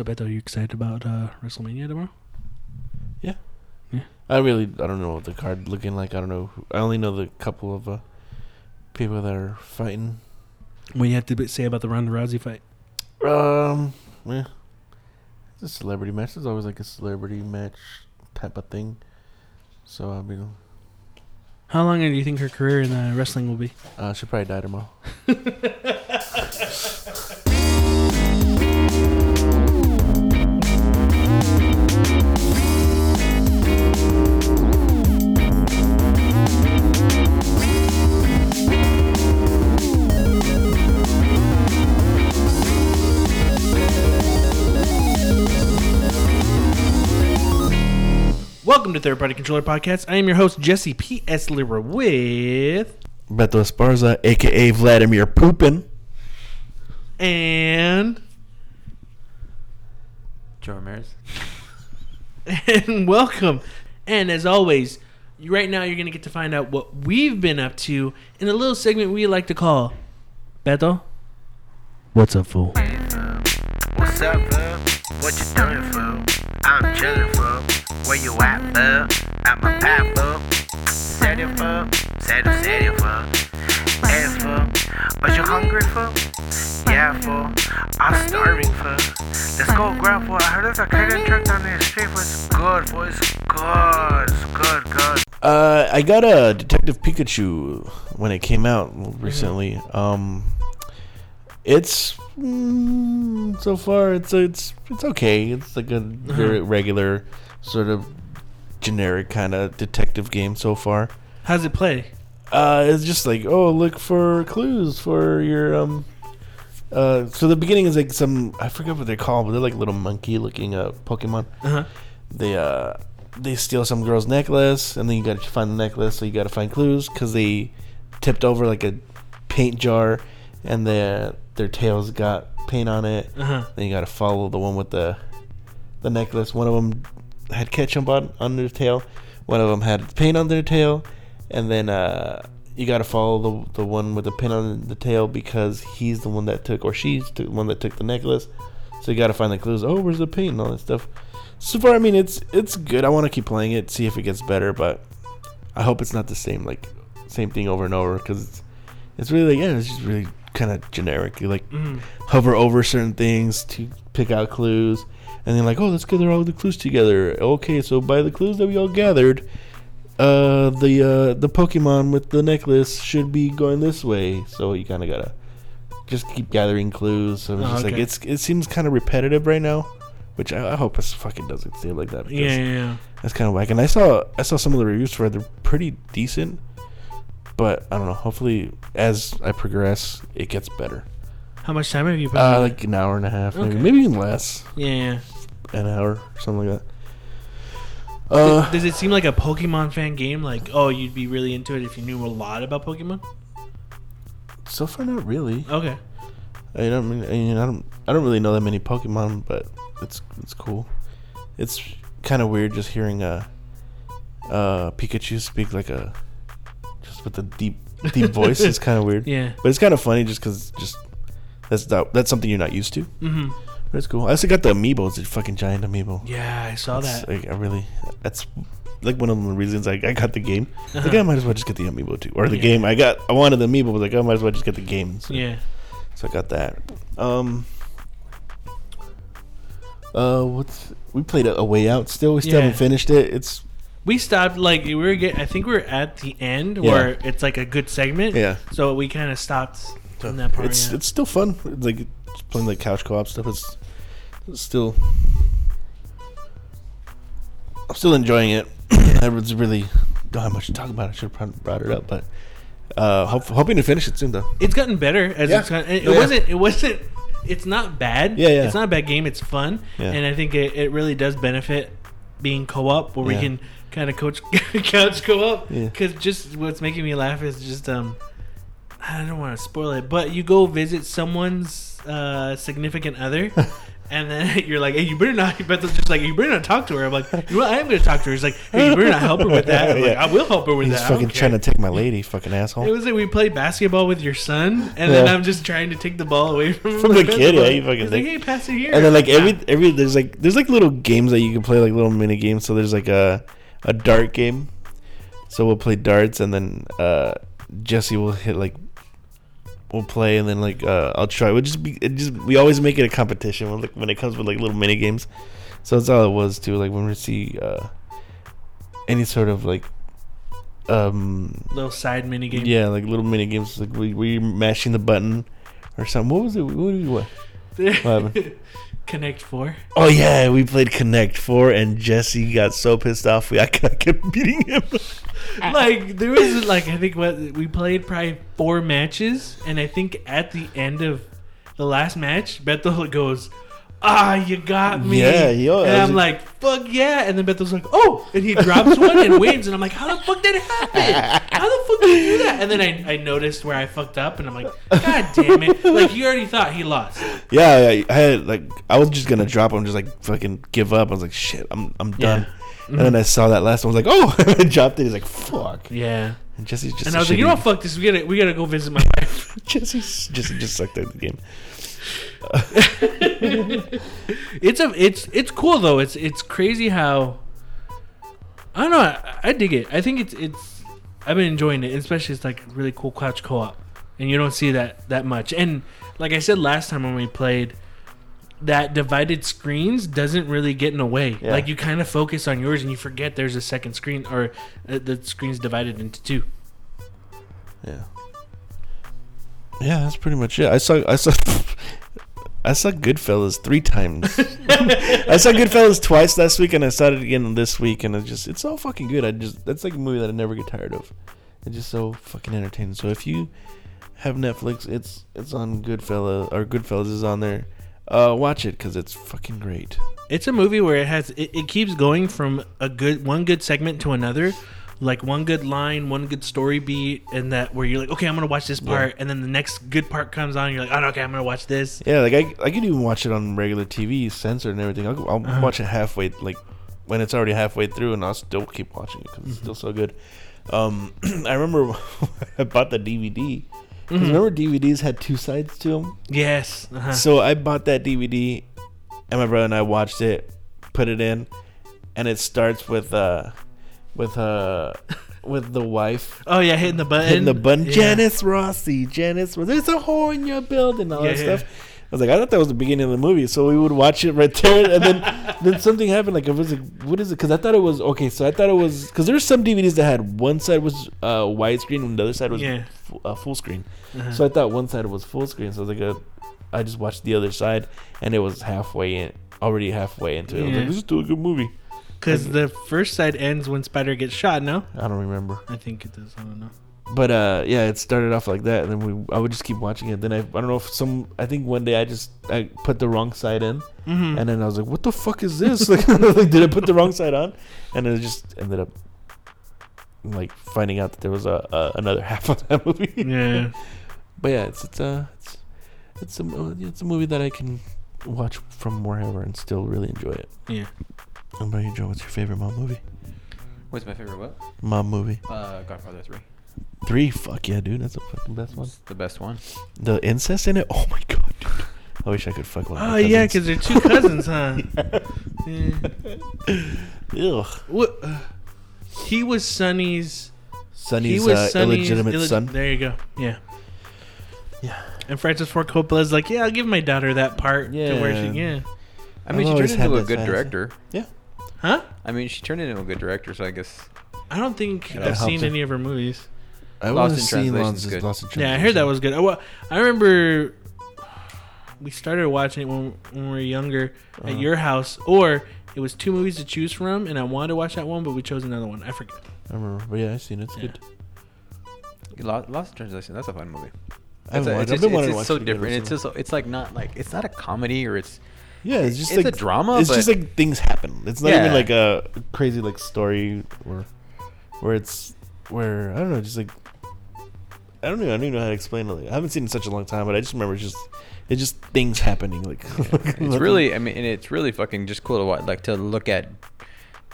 So Beto, are you excited about uh, WrestleMania tomorrow? Yeah. Yeah. I really I don't know what the card looking like. I don't know. who- I only know the couple of uh, people that are fighting. What do you have to say about the Ronda Rousey fight? Um, yeah, it's a celebrity match. It's always like a celebrity match type of thing. So I mean, How long do you think her career in uh, wrestling will be? uh, she'll probably die tomorrow. Welcome to Third Party Controller Podcast. I am your host Jesse P S Lira with Beto Esparza, aka Vladimir Poopin. and Joe Ramirez. and welcome. And as always, right now you're gonna get to find out what we've been up to in a little segment we like to call Beto. What's up, fool? What's up, bub? What you doing, fool? I'm chillin', fool. Where you at, bub? At my pad, bub. Said it, fool. Said it, said it, fool. Hey, fool. Are you hungry, fool? Yeah, fool. I'm starving, fool. Let's go grab, fool. I heard there's a cooking truck down the street, fool. It's good, fool. It's good. It's good, good. Uh, I got a Detective Pikachu when it came out recently. Um, it's mm, so far it's it's it's okay. It's like a very regular sort of generic kind of detective game so far. How's it play? Uh, it's just like oh look for clues for your um. Uh, so the beginning is like some I forget what they're called, but they're like little monkey looking uh Pokemon Uh huh. they uh they steal some girl's necklace and then you gotta find the necklace so you gotta find clues because they tipped over like a paint jar and their their tails got paint on it. Uh huh. then you gotta follow the one with the the necklace. One of them had ketchup on on their tail. One of them had paint on their tail. And then uh you gotta follow the the one with the pin on the tail because he's the one that took or she's the one that took the necklace. So you gotta find the clues. Oh where's the paint and all that stuff. So far, I mean, it's it's good. I want to keep playing it, see if it gets better, but I hope it's not the same like same thing over and over because it's it's really like yeah, it's just really kind of generic. You like Mm. hover over certain things to pick out clues, and then like oh, let's gather all the clues together. Okay, so by the clues that we all gathered, uh, the uh the Pokemon with the necklace should be going this way. So you kind of gotta just keep gathering clues. So it's Oh, just like okay. it's it seems kind of repetitive right now. Which I, I hope it fucking doesn't stay like that. Yeah, yeah, yeah. that's kind of whack. And I saw I saw some of the reviews for it. They're pretty decent, but I don't know. Hopefully, as I progress, it gets better. How much time have you put? Uh, like an hour and a half, maybe, Okay. maybe even less. yeah. An hour, or something like that. Does- Uh, Does it seem like a Pokemon fan game? Like, oh, you'd be really into it if you knew a lot about Pokemon? so far, not really. Okay. I don't mean, I, mean, I don't I don't really know that many Pokemon, but it's it's cool. It's kind of weird just hearing a uh, Pikachu speak like a with a deep deep voice. is kind of weird. Yeah. But it's kind of funny just because just that's that, that's something you're not used to. Mm-hmm. But it's cool. I also got the amiibo. It's a fucking giant amiibo. Yeah, I saw It's, that. Like I really, that's like one of the reasons I, I got the game. Like Uh-huh. I might as well just get the amiibo too, or the Yeah. game. I got I wanted the amiibo. Was like I might as well just get the game. So, Yeah. so I got that. Um. Uh, what's we played a, a way out? Still, we still Yeah. haven't finished it. It's We stopped like we were get. I think we are at the end Yeah. where it's like a good segment. yeah. So we kind of stopped in that part. It's yeah. it's still fun. It's like playing like couch co-op stuff. It's, it's still. I'm still enjoying it. I was really don't have much to talk about. I should have brought it up, but uh, hope, hoping to finish it soon though. it's gotten better as Yeah. it's gotten, it, Yeah. it wasn't it wasn't it's not bad Yeah, yeah. it's not a bad game it's fun Yeah. and i think it, it really does benefit being co-op where we can kind of coach couch co-op Yeah. because just what's making me laugh is just um i don't want to spoil it but you go visit someone's uh significant other And then you're like, hey, you better not. Bethel's just like, you better not talk to her. I'm like, you know what? I am going to talk to her. He's like, hey, you better not help her with that. I'm like, I will help her with He's that. Fucking trying to take my lady, fucking asshole. It was like we played basketball with your son, and then I'm just trying to take the ball away from. From the kid, yeah, you fucking like, hey, pass it here. and then like every every there's like there's like little games that you can play like little mini games. So there's like a a dart game. So we'll play darts and then uh Jesse will hit like we'll play and then like uh I'll try. We'll just be it just we always make it a competition when like when it comes with like little mini games. So that's all it was too. Like when we see uh any sort of like um little side mini game. yeah like little mini games like we we mashing the button or something. What was it? What did we what? happened? Connect four. Oh yeah, we played Connect Four, and Jesse got so pissed off. We I kept beating him. like there was like I think what we played probably four matches, and I think at the end of the last match, Bethel goes, "Ah, you got me." Yeah, yo, and I'm like- "Fuck yeah!" And then Bethel's like, "Oh!" And he drops one and wins, and I'm like, "How the fuck did it happen? How the fuck did you do that?" And then I, I noticed where I fucked up, and I'm like, "God damn it!" Like you already thought he lost. Yeah, I, I had like I was just gonna drop him, just like fucking give up. I was like, shit, I'm I'm done. And then I saw that last one. I was like, oh, I dropped it. He's like, fuck. Yeah. And Jesse's just. And I was like, "You know what? Fuck this. We gotta we gotta go visit my wife." Jesse's just just sucked at the game. it's a it's it's cool though. It's it's crazy how I don't know. I, I dig it. I think it's it's I've been enjoying it, especially it's like really cool couch co-op, and you don't see that that much. And like I said last time when we played, that divided screens doesn't really get in the way. Yeah. Like you kind of focus on yours and you forget there's a second screen or uh, the screen's divided into two. Yeah. Yeah, that's pretty much it. I saw I saw I saw Goodfellas three times. I saw Goodfellas twice last week, and I saw it again this week, and it's just it's so fucking good. I just that's like a movie that I never get tired of. It's just so fucking entertaining. So if you have Netflix, it's it's on Goodfellas or Goodfellas is on there. Uh, watch it because it's fucking great. It's a movie where it has it, it keeps going from a good one good segment to another, like one good line, one good story beat, and that where you're like, okay, I'm gonna watch this part, and then the next good part comes on, you're like, oh, okay, I'm gonna watch this. Yeah, like I, I could even watch it on regular TV, censored and everything. I'll, I'll Uh-huh. watch it halfway, like when it's already halfway through, and I'll still keep watching it because it's still so good. Um, I remember I bought the DVD. 'Cause Remember DVDs had two sides to them, Yes. Uh-huh. so I bought that DVD, and my brother and I watched it, put it in, and it starts with uh, with uh, with the wife oh yeah, hitting the button. hitting the button. Yeah. Janice Rossi, Janice, well, there's a hole in your building, all that Yeah, yeah. stuff. I was like, I thought that was the beginning of the movie, so we would watch it right there, and then then something happened. Like I was like, what is it? Because I thought it was okay. So I thought it was because there were some DVDs that had one side was uh, widescreen and the other side was Yeah. fu- uh, full screen. Uh-huh. So I thought one side was full screen. So I was like, uh, I just watched the other side, and it was halfway in, already halfway into it. I was like, this is still a good movie. Because the first side ends when Spider gets shot. No, I don't remember. I think it does. I don't know. but uh yeah it started off like that and then we i would just keep watching it then i, I don't know if some i think one day i just i put the wrong side in Mm-hmm. and then i was like what the fuck is this like, like, did i put the wrong side on and then it just ended up like finding out that there was a, a another half of that movie yeah. but yeah it's it's uh it's it's a mo- it's a movie that i can watch from wherever and still really enjoy it Yeah. What about you joe what's your favorite mom movie What's my favorite what? mom movie Uh, Godfather 3. three fuck yeah dude that's the fucking best one It's the best one. The incest in it? Oh my god, dude. I wish I could fuck one. of Oh my yeah, cousins. because they're two cousins, huh? yeah. Ugh. What? Uh, he was Sonny's. Sonny's, he was uh, Sonny's illegitimate illeg- son. There you go. Yeah. Yeah. And Francis Ford Coppola's like, yeah, I'll give my daughter that part to where she, Yeah. yeah. I mean, I've she always turned had into a that good fantasy. director. Huh? I mean, she turned into a good director, so I guess. I don't think That I've helps seen her. any of her movies. I Lost want in to see Translation's Lost, good. Lost in Yeah, I heard that was good. I, wa- I remember we started watching it when, when we were younger at Uh-huh. your house, or it was two movies to choose from, and I wanted to watch that one, but we chose another one. I forget. I remember, but yeah, I've seen it. It's Yeah. good. Lost, Lost in Translation. That's a fun movie. I haven't It's, a- watched- it's, I've just- been it's wanting to just watch so it, but I've different. It's seen just it's like not like it's not a comedy or it's Yeah, it's just it's like a drama. It's just like things happen. It's not Yeah. even like a crazy like story or where it's where I don't know, just like I don't know. I don't even know how to explain it. Like, I haven't seen it in such a long time, but I just remember it's just it's just things happening. Like It's really, I mean, and it's really fucking just cool to watch, like to look at,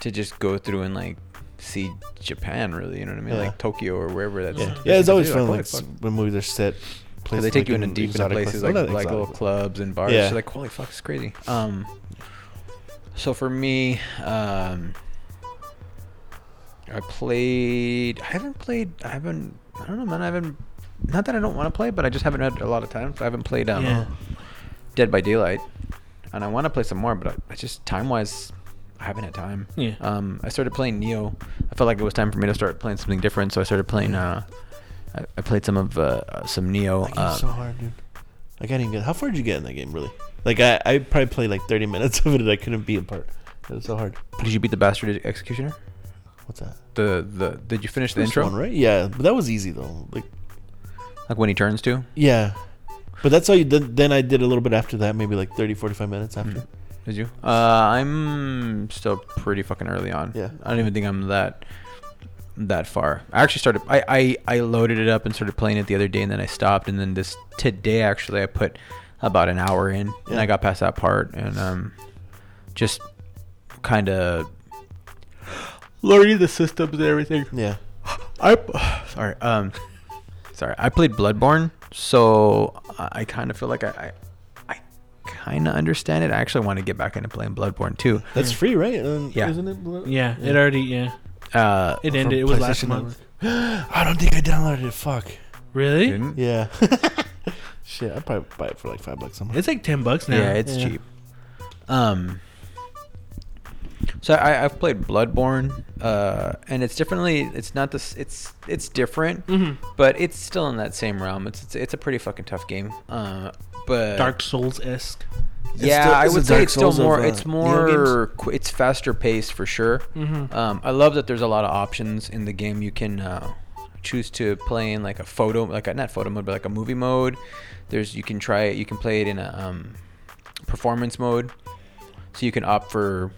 to just go through and like see Japan. Really, you know what I mean? Yeah. Like Tokyo or wherever that's. yeah, yeah. It's always do. fun oh, Like, like holy s- fuck. when movies are set. 'Cause they take like you into deep into places Well, like like little clubs and bars. Yeah. You're like holy fuck, it's crazy. Um, so for me, um, I played. I haven't played. I haven't. I don't know, man. I haven't. Not that I don't want to play, but I just haven't had a lot of time. So I haven't played um, Yeah. Dead by Daylight, and I want to play some more, but I, I just time wise, I haven't had time. Yeah. Um, I started playing Nioh. I felt like it was time for me to start playing something different, so I started playing. Uh, I, I played some of uh, uh, some Nioh. That game's um, so hard, dude. I can't even get. How far did you get in that game, really? Like I, I probably played like 30 minutes of it, and I couldn't beat a part. It was so hard. Did you beat the Bastard Executioner? What's that? The the did you finish the First intro? one, right? Yeah, but that was easy though. Like Like when he turns to? yeah, but that's how you did. Then I did a little bit after that, maybe like 30, 45 minutes after. Mhm. Did you? Uh, I'm still pretty fucking early on. Yeah. I don't even think I'm that that far. I actually started. I, I I loaded it up and started playing it the other day, and then I stopped. And then this today, actually, I put about an hour in, and I got past that part, and um, just kind of learning the systems and everything. Yeah. I sorry. Um, sorry. I played Bloodborne, so I, I kind of feel like I, I, I kind of understand it. I actually want to get back into playing Bloodborne too. That's free, right? Um, Yeah. Isn't it? Blo- Yeah, it already yeah. Uh, It ended. It was last PlayStation month. I don't think I downloaded it. Fuck. Really? didn't? Yeah. Shit, I'd probably buy it for like five bucks somewhere. It's like ten bucks now. Yeah, it's Yeah. cheap. Um. So I, I've played Bloodborne, uh, and it's differently. It's not this. It's it's different, hmm but it's still in that same realm. It's it's, it's a pretty fucking tough game. Uh, but Dark Souls esque. Yeah, still- I would say Dark it's still Souls of, more. uh, it's more. qu- It's faster paced for sure. Mm-hmm. Um, I love that there's a lot of options in the game. You can uh, choose to play in like a photo, like a, not photo mode, but like a movie mode. There's you can try it. You can play it in a um, performance mode, so you can opt for,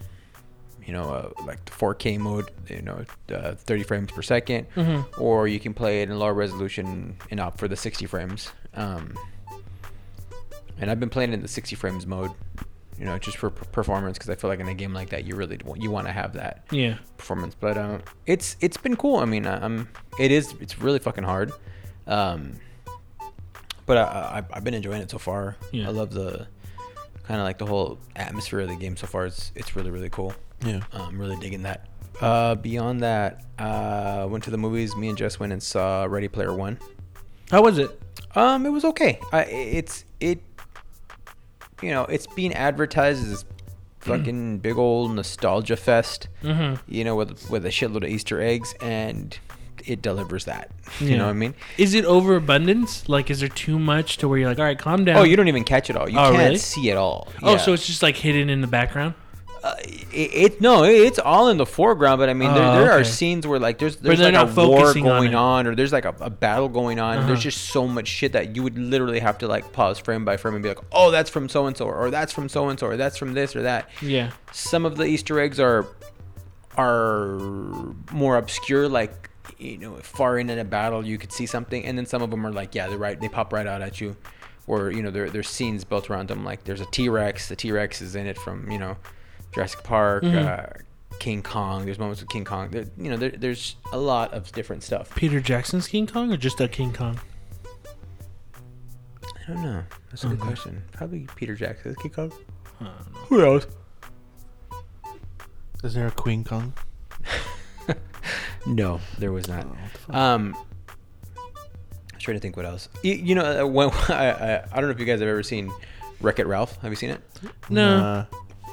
you know, uh, like the 4K mode, you know, uh, 30 frames per 2nd Mm-hmm. or you can play it in lower resolution and opt for the 60 frames. Um, and I've been playing in the 60 frames mode, you know, just for p- performance because I feel like in a game like that you really want you want to have that Yeah. performance. But um, it's it's been cool. I mean, I'm it is it's really fucking hard. Um, but I, I I've been enjoying it so far. Yeah. I love the kind of like the whole atmosphere of the game so far. It's it's really really cool. Yeah. I'm really digging that. Uh, beyond that, uh, went to the movies. Me and Jess went and saw Ready Player One. How was it? Um, it was okay. I it's it. You know, it's being advertised as fucking big old nostalgia fest. Mm-hmm. You know, with with a shitload of Easter eggs, and it delivers that. You Yeah. know what I mean? Is it overabundance? Like, is there too much to where you're like, all right, calm down? Oh, you don't even catch it all. You Oh, can't really? see it all. Oh, Yeah. so it's just like hidden in the background. Uh, it, it no, it's all in the foreground. But I mean, there, Oh, there are okay. scenes where like there's there's like a war focusing on going on, or there's like a, a battle going on. Uh-huh. There's just so much shit that you would literally have to like pause frame by frame and be like, oh, that's from so and so, or that's from so and so, or that's from this or that. Yeah. Some of the Easter eggs are are more obscure, like you know, far in in a battle you could see something, and then some of them are like, yeah, they're right, they pop right out at you, or you know, there there's scenes built around them. Like there's a T Rex, the T Rex is in it from you know, Jurassic Park, Mhm. uh, King Kong. There's moments with King Kong. There, you know, there, there's a lot of different stuff. Peter Jackson's King Kong or just a King Kong? I don't know. That's a good question. Probably Peter Jackson's King Kong. I don't know. Who knows? Is there a Queen Kong? No, there was not. Oh, what the fuck? Um, I'm trying to think what else. You, you know, uh, when, I, I I don't know if you guys have ever seen Wreck It Ralph. Have you seen it? No. Nah.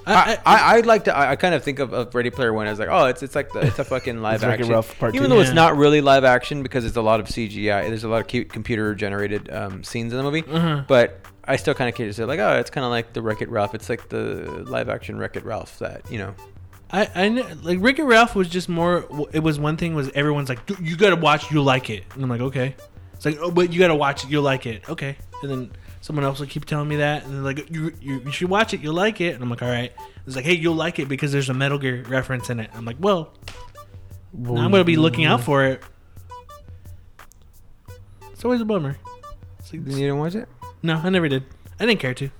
I, I, I I'd like to. I, I kind of think of, of Ready Player One as like, oh, it's it's like the, it's a fucking live It's action. Ralph Part Even Two. though it's not really live action because it's a lot of CGI. There's a lot of cu- computer generated um, scenes in the movie. uh-huh. But I still kind of consider it like, oh, it's kind of like the Wreck It Ralph. It's like the live action Wreck It Ralph that you know. I, I kn- like Wreck It Ralph was just more. It was one thing was everyone's like, you gotta watch, you'll like it, and I'm like, okay. It's like, oh, but you gotta watch it, you'll like it, okay. And then someone else will keep telling me that, and they're like, you, you, you should watch it, you'll like it, and I'm like, all right. It's like, hey, you'll like it because there's a Metal Gear reference in it. I'm like, well, I'm gonna be looking out for it. It's always a bummer. It's like- You didn't watch it? no, I never did. I didn't care to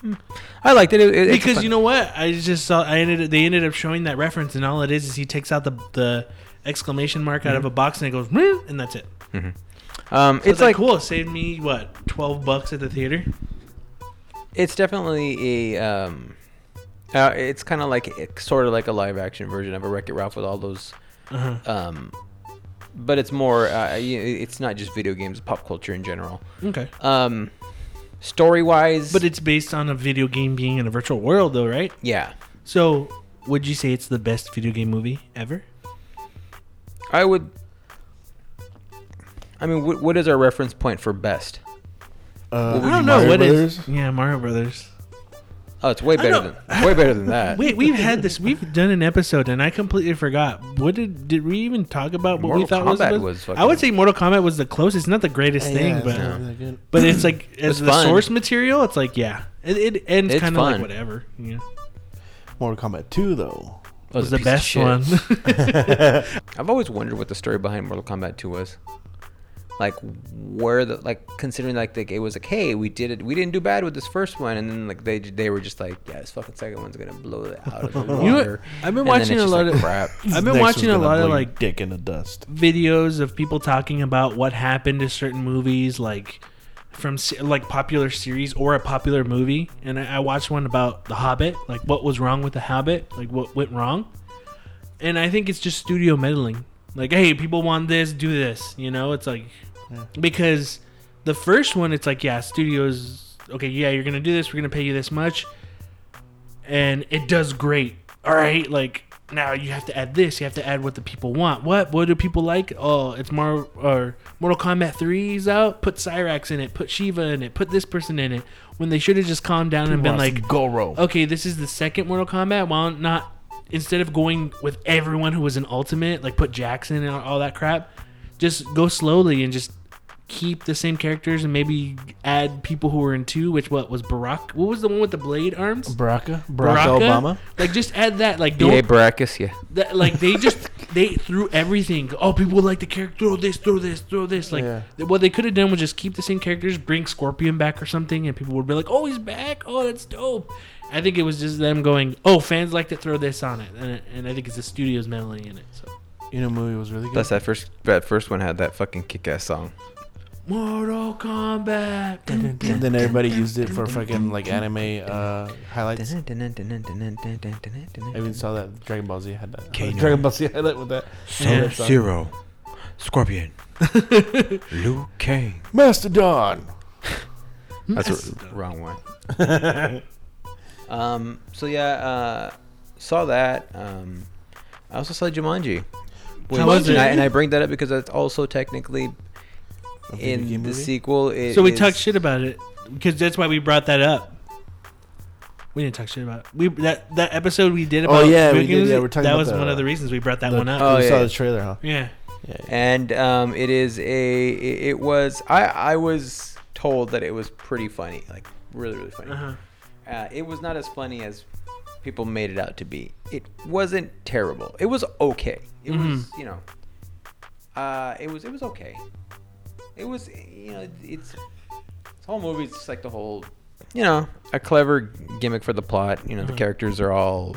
hmm. I liked it. it, it- because you know what? I just saw. I ended. They ended up showing that reference, and all it is is he takes out the the exclamation mark out of mhm. a box and it goes, "Meh," and that's it. Mm-hmm. Um, So it's, like like cool. It saved me what twelve bucks at the theater. it's definitely a um, uh, it's kind of like it's sort of like a live action version of a Wreck It Ralph with all those Uh-huh. um, but it's more uh, it's not just video games, pop culture in general. Okay, Um, story wise, but it's based on a video game being in a virtual world, though, right? yeah, So, would you say it's the best video game movie ever? I would. I mean, what, what is our reference point for best? Uh, What would I don't you- know Mario what is. Brothers? Yeah, Mario Brothers. Oh, it's way better don't- than way better than that. Wait, we've had this. We've done an episode, and I completely forgot. What did did we even talk about? What we Mortal thought was, the Kombat best? was I would say Mortal Kombat was the closest, not the greatest Yeah, thing, it's but not really good. but it's like as It's the fun. source material, it's like yeah, it, it ends It's kind of like fun. whatever. You know, Mortal Kombat 2 though. That was a the piece of best shit. one. I've always wondered what the story behind Mortal Kombat 2 was. Like where the like considering like the, it was like hey we did it we didn't do bad with this first one and then like they they were just like yeah this fucking second one's gonna blow it out of the water. You know? I've been And watching a lot like of crap. I've been watching a lot of like dick in the dust. videos of people talking about what happened to certain movies, like from like popular series or a popular movie. And I, I watched one about The Hobbit, like what was wrong with The Hobbit, like what went wrong. And I think it's just studio meddling. Like, hey, people want this, do this. You know, it's like because the first one, it's like, yeah, studios. Okay, yeah, you're gonna do this. We're gonna pay you this much, and it does great. All right, like now you have to add this. You have to add what the people want. What? What do people like? Oh, it's more or Mortal Kombat 3 is out. Put Cyrax in it. Put Shiva in it. Put this person in it. When they should have just calmed down and been like, Goro. okay, this is the second Mortal Kombat. Why not instead of going with everyone who was an ultimate, like put Jackson and all that crap, just go slowly and just keep the same characters and maybe add people who were in two. Which what was Barack? What was the one with the blade arms? Baraka. Barack Baraka? Obama. Like just add that. Like don't Yeah, Baracus, yeah. that, like they just they threw everything. Oh, people like the character. Throw this, throw this, throw this. Like Yeah. what they could have done was just keep the same characters, bring Scorpion back or something, and people would be like, "Oh, he's back! Oh, that's dope." I think it was just them going, "Oh, fans like to throw this on it," and, and I think it's the studios meddling in it. So You know, movie was really good. Plus that first that first one had that fucking kick ass song. Mortal Kombat. and then everybody used it for fucking like anime uh, highlights. I even saw that Dragon Ball Z had that. Kano. Dragon Ball Z highlight with that. Yeah. song. Zero, Scorpion, Liu Kang. Mastodon. That's That's the wrong one. um. So yeah, uh, saw that. Um, I also saw Jumanji. Which, was and, it? I, and I bring that up because that's also technically A video game in the movie? sequel. It So we is- talked shit about it because that's why we brought that up. We didn't talk shit about it. we that that episode we did Oh, about yeah, we did, yeah, we're talking that about was the- one of the reasons we brought that The- one up. Oh, you yeah, saw the trailer, huh? yeah. Yeah. yeah. and um, it is a. It, it was. I I was told that it was pretty funny, like really really funny. Uh-huh. Uh, it was not as funny as people made it out to be. It wasn't terrible. It was okay. It was, Mhm. you know, uh, it was it was okay. It was, you know, it's this whole movie is just like the whole, you know, a clever gimmick for the plot. You know, the Mhm. characters are all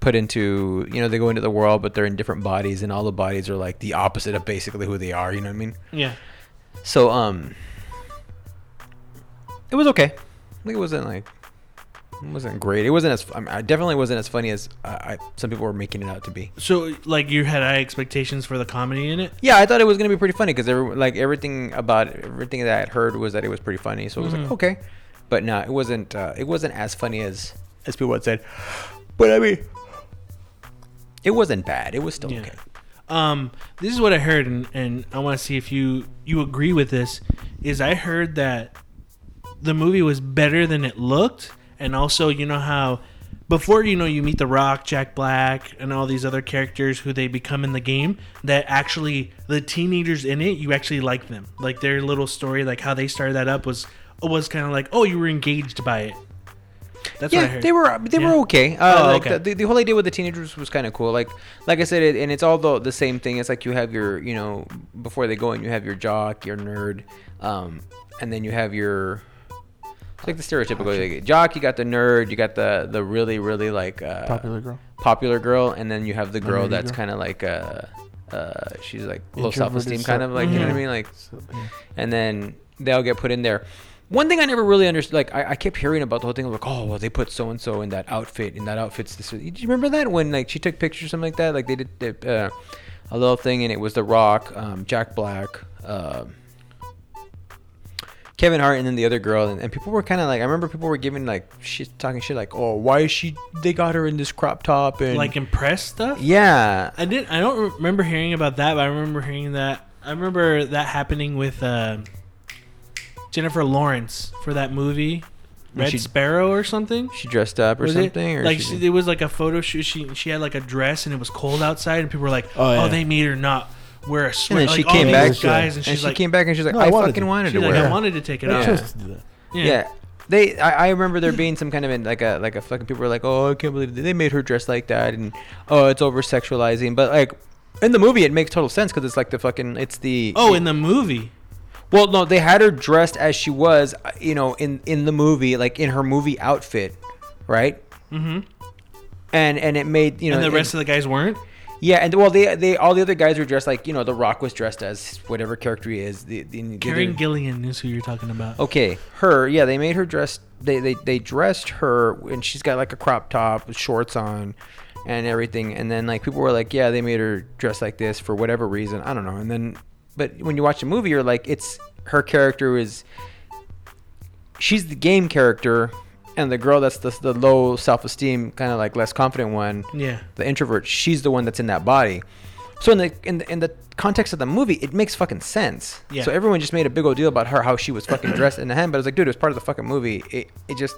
put into, you know, they go into the world, but they're in different bodies, and all the bodies are like the opposite of basically who they are. You know what I mean? Yeah. So um, it was okay. Like it wasn't like it wasn't great. It wasn't as I, mean, I definitely wasn't as funny as uh, I, some people were making it out to be. So like you had high expectations for the comedy in it. Yeah, I thought it was gonna be pretty funny because every, like everything about it, everything that I had heard was that it was pretty funny. So it was like okay, but no, it wasn't. Uh, it wasn't as funny as as people had said. But I mean, it wasn't bad. It was still Yeah. okay. Um, this is what I heard, and, and I want to see if you you agree with this. Is I heard that the movie was better than it looked, and also you know how before you know you meet The Rock, Jack Black, and all these other characters who they become in the game. That actually the teenagers in it, you actually like them, like their little story, like how they started that up was was kind of like oh you were engaged by it. That's yeah, they were they Yeah. were okay. Uh, Oh, like okay. The, the, the whole idea with the teenagers was kind of cool. Like like I said, it, and it's all the, the same thing. It's like you have your you know before they go in, you have your jock, your nerd, um, and then you have your it's like the stereotypical like, jock. You got the nerd. You got the the really really like uh, Popular girl. popular girl, and then you have the girl nerdy that's girl. kind of like uh, uh, she's like low self esteem, kind of like you know what I Mhm. mean, like So, yeah. and then they all get put in there. One thing I never really understood, like I, I kept hearing about the whole thing, like, oh, well, they put so and so in that outfit, in that outfit's this. Do you remember that when like she took pictures or something like that? Like they did uh, a little thing, and it was The Rock, um, Jack Black, um Kevin Hart, and then the other girl, and, and people were kind of like, I remember people were giving like shit, talking shit, like, oh, why is she? They got her in this crop top, and Like impressed stuff. yeah, I didn't. I don't remember hearing about that, but I remember hearing that. I remember that happening with uh, Jennifer Lawrence for that movie, Red she- Sparrow or something. she dressed up or Was something, it or like she- it was like a photo shoot? She she had like a dress and it was cold outside, and people were like, Oh, "Oh, yeah. they made her not wear a and sweater." then like, she all came these back, guys, and and she's she like, came back, and she's like, No, I I, wanted fucking to. wanted she's to like, wear. I it." wanted to take it They off. chose do that. Yeah. Yeah. They, I, I remember there being some kind of like a like a fucking people were like, oh, I can't believe they made her dress like that, and oh, it's over sexualizing. But like in the movie, it makes total sense because it's like the fucking it's the Oh, in the movie. well, no, they had her dressed as she was, uh, you know, in in the movie, like in her movie outfit, right? Mm-hmm. And and it made you know and the and- rest of the guys weren't. Yeah, and well, they they all the other guys were dressed like you know, The Rock was dressed as whatever character he is. The, the, Karen Gillan is who you're talking about. Okay, her. Yeah, they made her dress. They they they dressed her, and she's got like a crop top with shorts on, and everything. And then like people were like, yeah, they made her dress like this for whatever reason. I don't know. And then, but when you watch the movie, you're like, it's her character is. She's the game character, and the girl that's the, the low self esteem, kind of like less confident one Yeah. the introvert, she's the one that's in that body. So in the in the, in the context of the movie, it makes fucking sense. Yeah. So everyone just made a big old deal about her how she was fucking dressed in the hand, but I was like, dude, it was part of the fucking movie. It it just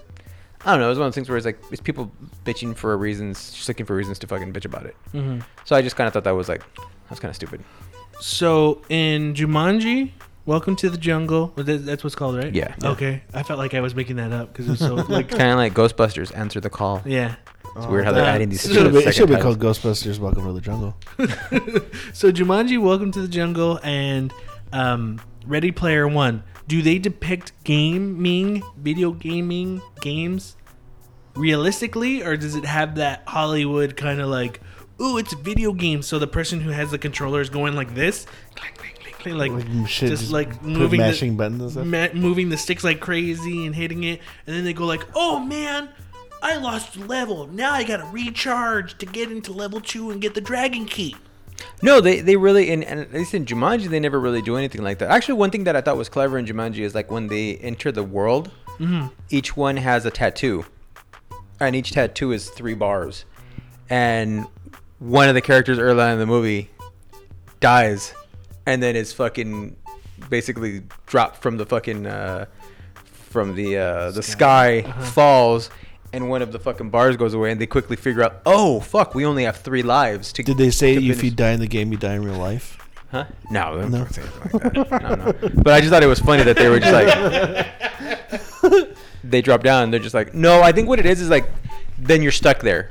I don't know. It was one of those things where it's like it's people bitching for reasons, just looking for reasons to fucking bitch about it. Mm-hmm. So I just kind of thought that was like that's kind of stupid. So in Jumanji, Welcome to the Jungle. well, that- That's what's called, right? Yeah. Okay. I felt like I was making that up because it was so like. kind of like Ghostbusters, Answer the Call. yeah. It's weird how they're Uh, adding these. It should have been, it should have been titles. called Ghostbusters Welcome to the Jungle. So Jumanji, Welcome to the Jungle, and um, Ready Player One. Do they depict gaming, video gaming games, realistically, or does it have that Hollywood kind of like, ooh, it's a video game? So the person who has the controller is going like this, clink, clink, clink, clink, like, Like, shit, just, just like moving mashing the, buttons and stuff. ma- moving the sticks like crazy and hitting it, and then they go like, oh man. I lost a level. Now I gotta recharge to get into level two and get the dragon key. No, they they really in and at least in Jumanji they never really do anything like that. Actually, one thing that I thought was clever in Jumanji is like when they enter the world, Mm-hmm. each one has a tattoo, and each tattoo is three bars, and one of the characters early on in the movie dies, and then is fucking basically dropped from the fucking uh, from the uh, the sky, falls. And one of the fucking bars goes away, and they quickly figure out, oh fuck, we only have three lives to Did they say to if finish- you die in the game, you die in real life? Huh? No, No. like that. No, no. But I just thought it was funny that they were just like, they drop down. They're just like, no. I think what it is is like, then you're stuck there.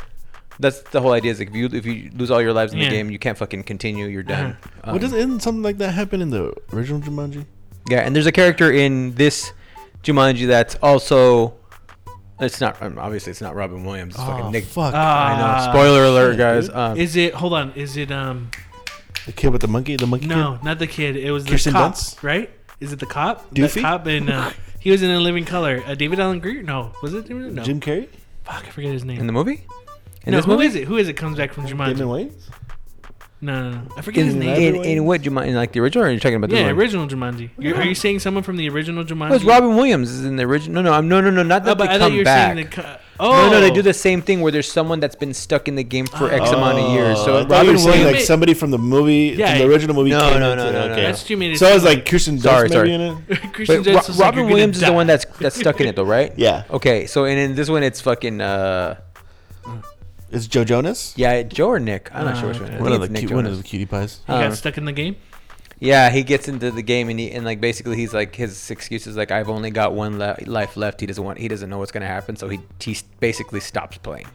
That's the whole idea. Is like if you if you lose all your lives in Yeah. the game, you can't fucking continue. You're done. Um, what doesn't something like that happen in the original Jumanji? yeah, and there's a character in this Jumanji that's also. It's not um, obviously it's not Robin Williams. It's Oh, fucking Nick. fuck! I Ah, know. Spoiler alert, shit, guys. dude. Um, Is it? Hold on. Is it? Um. the kid with the monkey, the monkey. No, not the kid. It was the Kirsten cop, Dunst? right? Is it the cop? Doofy? The cop and uh, he was in A Living Color. Uh, David Alan Grier? No, was it? David? kid? No. Jim Carrey, Fuck, I forget his name. in the movie. In no, this who movie? is it? Who is it? Comes back from Jumanji. Damon Wayans. No, no, no. I forget his name. In, in what Jumanji? In like the original, or are you talking about the yeah, one? original Jumanji. You're, you saying someone from the original Jumanji? Oh, it's Robin Williams is in the original. No, no, I'm no, no, no, not Oh, that but they thought come you were back. Co- oh, No, no, they do the same thing where there's someone that's been stuck in the game for X amount of years. Oh, I So thought you Robin were saying Williams. like somebody from the movie, Yeah, from the original movie. No, came no, into- no, no, no, okay. That's what you made it So it's sound like Christian Dunst Sorry, maybe sorry. in it. Christian But Dunst Ro- was like, Robin "You're Williams is the one that's that's stuck in it though, right? Yeah, Okay, so and in this one it's fucking uh it's Joe Jonas. yeah Joe or Nick I'm not Uh, sure which one. okay. I One think of the it's Nick cute, one of Jonas. the cutie pies. He Uh, got stuck in the game. Yeah, he gets into the game and he and like basically he's like his excuse is like I've only got one le- life left. He doesn't want he doesn't know what's gonna happen, so he he s- basically stops playing.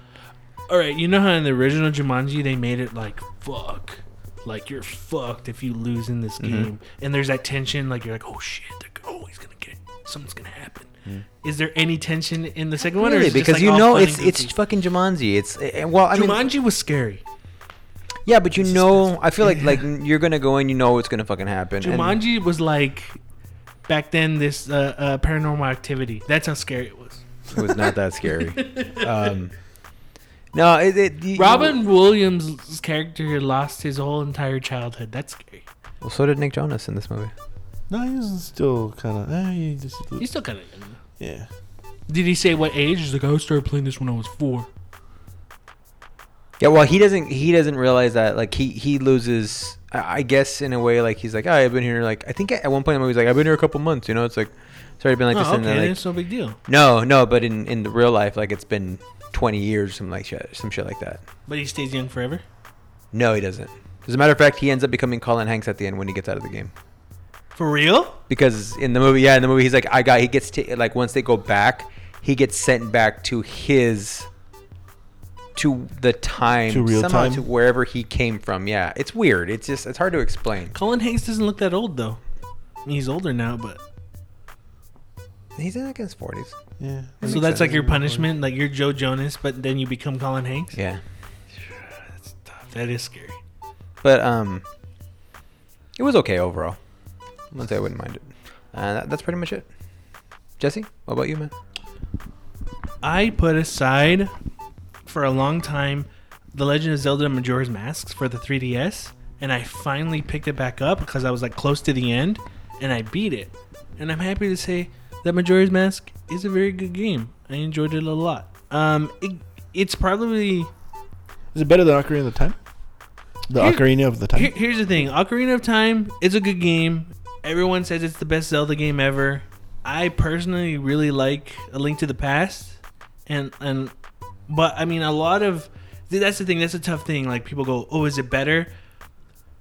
All right, you know how in the original Jumanji they made it like fuck, like you're fucked if you lose in this Mm-hmm. game, and there's that tension, like you're like, oh shit, they're, oh he's gonna get, something's gonna happen. Mm. Is there any tension in the second one? Or Really, it just, because like, you all know fun it's and it's goofy? fucking Jumanji. It's eh, well, I mean, Jumanji was scary. yeah, but you know, just- I feel like like you're gonna go in, you know what's gonna fucking happen. and- Jumanji was like back then this uh, uh, paranormal activity. That's how scary it was. It was not that scary. um, no, it, it you- Robin Williams' character lost his whole entire childhood. That's scary. Well, so did Nick Jonas in this movie. No, he's still kind of. Eh, he just, He's still kind of young. Yeah. Did he say what age? He's like, I started playing this when I was four. Yeah, well, he doesn't he doesn't realize that like he he loses. I I guess in a way, like he's like, oh, I've been here like I think at one point in the movie he's like, I've been here a couple months. You know, it's like it's already been like this. oh, And okay, then, like, that's no big deal. no, no, but in in the real life, like it's been twenty years, or something like shit, some shit like that. But he stays young forever. No, he doesn't. As a matter of fact, he ends up becoming Colin Hanks at the end when he gets out of the game. For real? Because in the movie, yeah, in the movie, he's like, I got. He gets to like once they go back, he gets sent back to his, to the time, To real somehow time? to wherever he came from. Yeah, it's weird. It's just it's hard to explain. Colin Hanks doesn't look that old though. I mean, he's older now, but He's in like his forties. Yeah. so that's sense. like your punishment. Like you're Joe Jonas, but then you become Colin Hanks. Yeah, That's tough. That is scary. but um, it was okay overall. I wouldn't say I wouldn't mind it. Uh, that, that's pretty much it. Jesse, what about you, man? I put aside for a long time The Legend of Zelda Majora's Masks for the 3DS, and I finally picked it back up because I was like close to the end, and I beat it. And I'm happy to say that Majora's Mask is a very good game. I enjoyed it a lot. Um, it, it's probably Is it better than Ocarina of the Time? The Here- Ocarina of the Time. Here, here's the thing: Ocarina of Time is a good game. Everyone says it's the best Zelda game ever. I personally really like A Link to the Past, and and but I mean a lot of that's the thing. That's a tough thing. Like people go, "Oh, is it better?"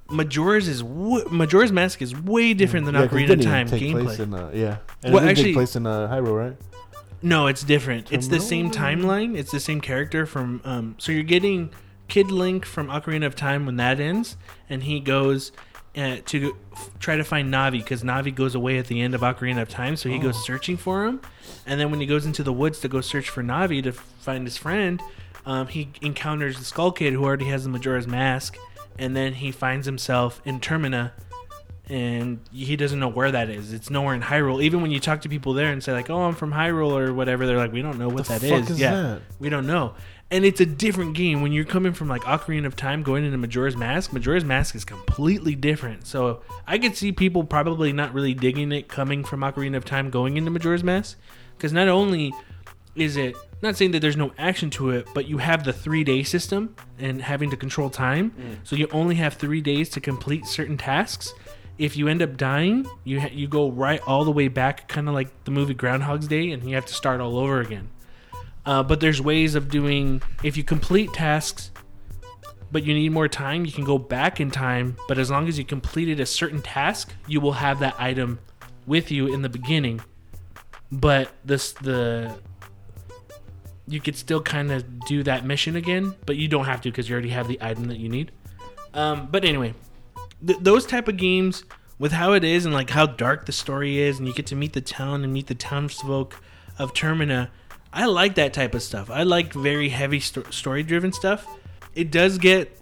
Majora's is w- Majora's Mask is way different than Yeah, Ocarina of Time take gameplay. Place in, uh, yeah. And Well, it actually- take place in uh, Hyrule, right? No, it's different. It's the same timeline. It's the same character from. Um, so you're getting Kid Link from Ocarina of Time when that ends, and he goes uh, to f- try to find Navi because Navi goes away at the end of Ocarina of Time. So he Oh. goes searching for him, and then when he goes into the woods to go search for Navi to find his friend, um, he encounters the Skull Kid who already has the Majora's Mask, and then he finds himself in Termina and he doesn't know where that is. It's nowhere in Hyrule. Even when you talk to people there and say like, "Oh, I'm from Hyrule" or whatever, they're like, "We don't know what that fuck is." is yeah, that? we don't know. And it's a different game when you're coming from like Ocarina of Time going into Majora's Mask. Majora's Mask is completely different. So I could see people probably not really digging it coming from Ocarina of Time going into Majora's Mask because not only is it not saying that there's no action to it, but you have the three day system and having to control time. Mm. So you only have three days to complete certain tasks. If you end up dying, you ha- you go right all the way back, kind of like the movie Groundhog's Day, and you have to start all over again. Uh, but there's ways of doing if you complete tasks, but you need more time, you can go back in time. But as long as you completed a certain task, you will have that item with you in the beginning. But this the you could still kind of do that mission again, but you don't have to because you already have the item that you need. Um, but anyway, th- those type of games with how it is and like how dark the story is, and you get to meet the town and meet the townsfolk of Termina. I like that type of stuff. I like very heavy sto- story driven stuff. It does get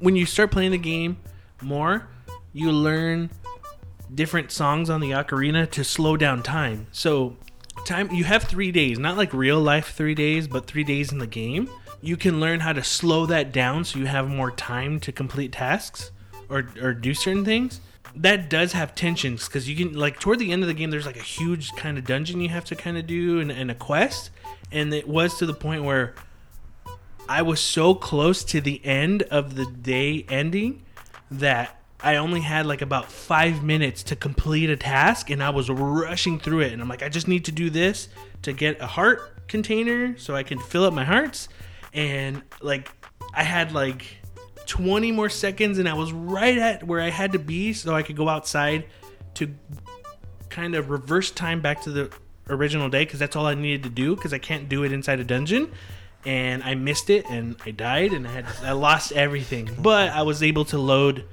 when you start playing the game more, you learn different songs on the ocarina to slow down time. So time you have 3 days, not like real life 3 days, but 3 days in the game. You can learn how to slow that down so you have more time to complete tasks or or do certain things. That does have tensions because you can like toward the end of the game there's like a huge kind of dungeon you have to kind of do and, and a quest and it was to the point where I was so close to the end of the day ending that I only had like about five minutes to complete a task and I was rushing through it. And I'm like, I just need to do this to get a heart container so I can fill up my hearts. And like, I had like 20 more seconds, and I was right at where I had to be so I could go outside to kind of reverse time back to the original day because that's all I needed to do because I can't do it inside a dungeon. And I missed it and I died and I had I lost everything. But I was able to load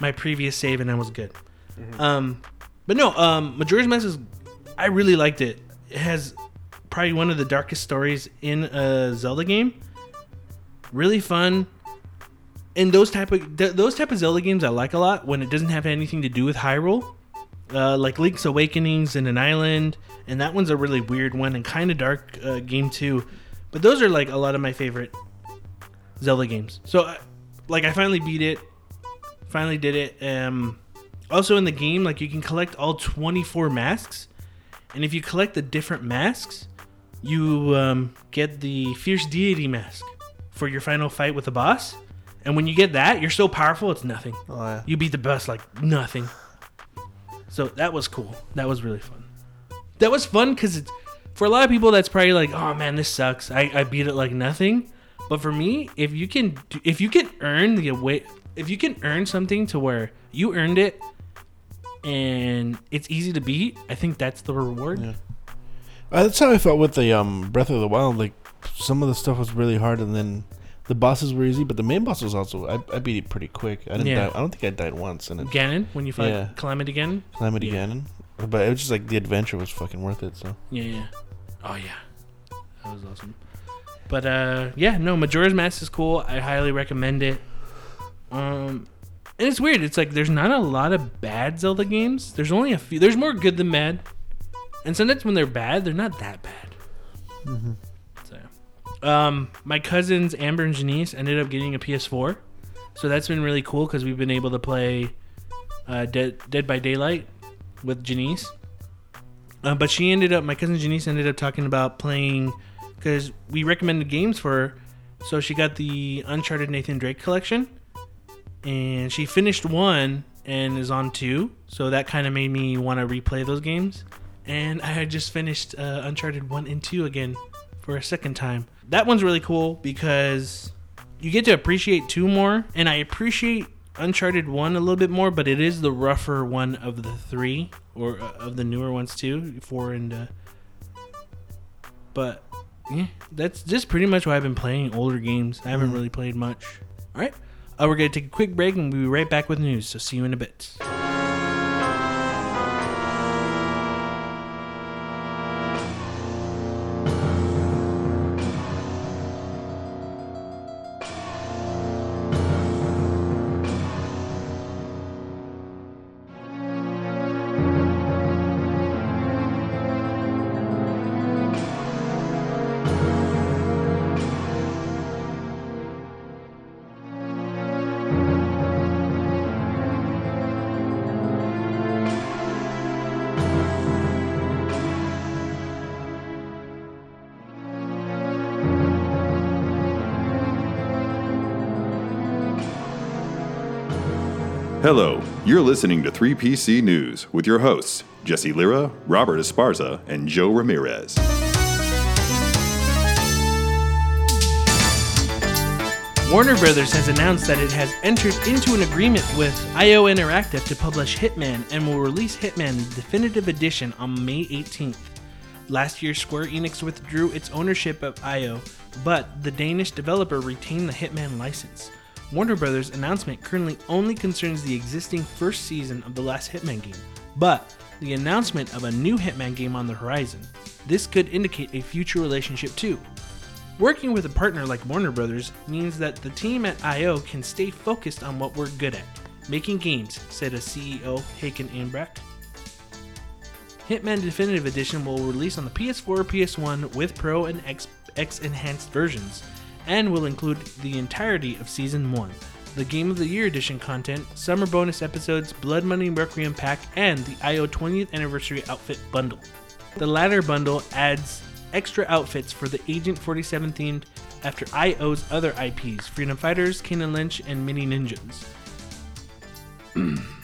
my previous save and I was good. Um, but no, um, Majora's Mask is I really liked it. It has probably one of the darkest stories in a Zelda game. Really fun. And those type of th- those type of Zelda games I like a lot when it doesn't have anything to do with Hyrule, uh, like Link's Awakenings and an island, and that one's a really weird one and kind of dark uh, game too. But those are like a lot of my favorite Zelda games. So, uh, like, I finally beat it. Finally did it. Um, also in the game, like you can collect all 24 masks, and if you collect the different masks, you um, get the Fierce Deity mask for your final fight with the boss. And when you get that, you're so powerful, it's nothing. Oh, yeah. You beat the best like nothing. So that was cool. That was really fun. That was fun because for a lot of people, that's probably like, oh man, this sucks. I, I beat it like nothing. But for me, if you can, do- if you can earn the away, if you can earn something to where you earned it, and it's easy to beat, I think that's the reward. Yeah. Uh, that's how I felt with the um, Breath of the Wild. Like some of the stuff was really hard, and then the bosses were easy, but the main boss was also I, I beat it pretty quick. I didn't. Yeah. Die, I don't think I died once, and it Ganon, when you fight Yeah. Calamity Ganon. Calamity Yeah. Ganon. But it was just like the adventure was fucking worth it. So Yeah, yeah. Oh yeah, that was awesome. But uh, yeah, no, Majora's Mask is cool. I highly recommend it. Um, and it's weird. It's like there's not a lot of bad Zelda games. There's only a few. There's more good than bad. And sometimes when they're bad, they're not that bad. So, um, my cousins Amber and Janice ended up getting a PS4, so that's been really cool because we've been able to play uh, Dead Dead by Daylight with Janice. Uh, but she ended up, my cousin Janice ended up talking about playing because we recommended games for her. So she got the Uncharted Nathan Drake collection, and she finished one and is on two. So that kind of made me want to replay those games. And I had just finished uh, Uncharted one and two again for a second time. That one's really cool because you get to appreciate two more, and I appreciate Uncharted one a little bit more, but it is the rougher one of the three, or uh, of the newer ones too, four and. Uh, but yeah, that's just pretty much why I've been playing older games. I haven't really played much. All right, uh, we're gonna take a quick break and we'll be right back with news. So see you in a bit. Hello, you're listening to 3PC News with your hosts, Jesse Lira, Robert Esparza, and Joe Ramirez. Warner Brothers has announced that it has entered into an agreement with IO Interactive to publish Hitman and will release Hitman Definitive Edition on May 18th. Last year, Square Enix withdrew its ownership of IO, but the Danish developer retained the Hitman license. Warner Brothers' announcement currently only concerns the existing first season of the last Hitman game, but the announcement of a new Hitman game on the horizon. This could indicate a future relationship too. Working with a partner like Warner Brothers means that the team at IO can stay focused on what we're good at, making games, said a CEO Hakan Abrak. Hitman Definitive Edition will release on the PS4, PS1 with Pro and X, X enhanced versions, and will include the entirety of Season 1, the Game of the Year Edition content, summer bonus episodes, Blood Money Requiem Pack, and the IO 20th Anniversary Outfit Bundle. The latter bundle adds extra outfits for the Agent 47 themed after IO's other IPs Freedom Fighters, Kane & Lynch, and Mini Ninjas.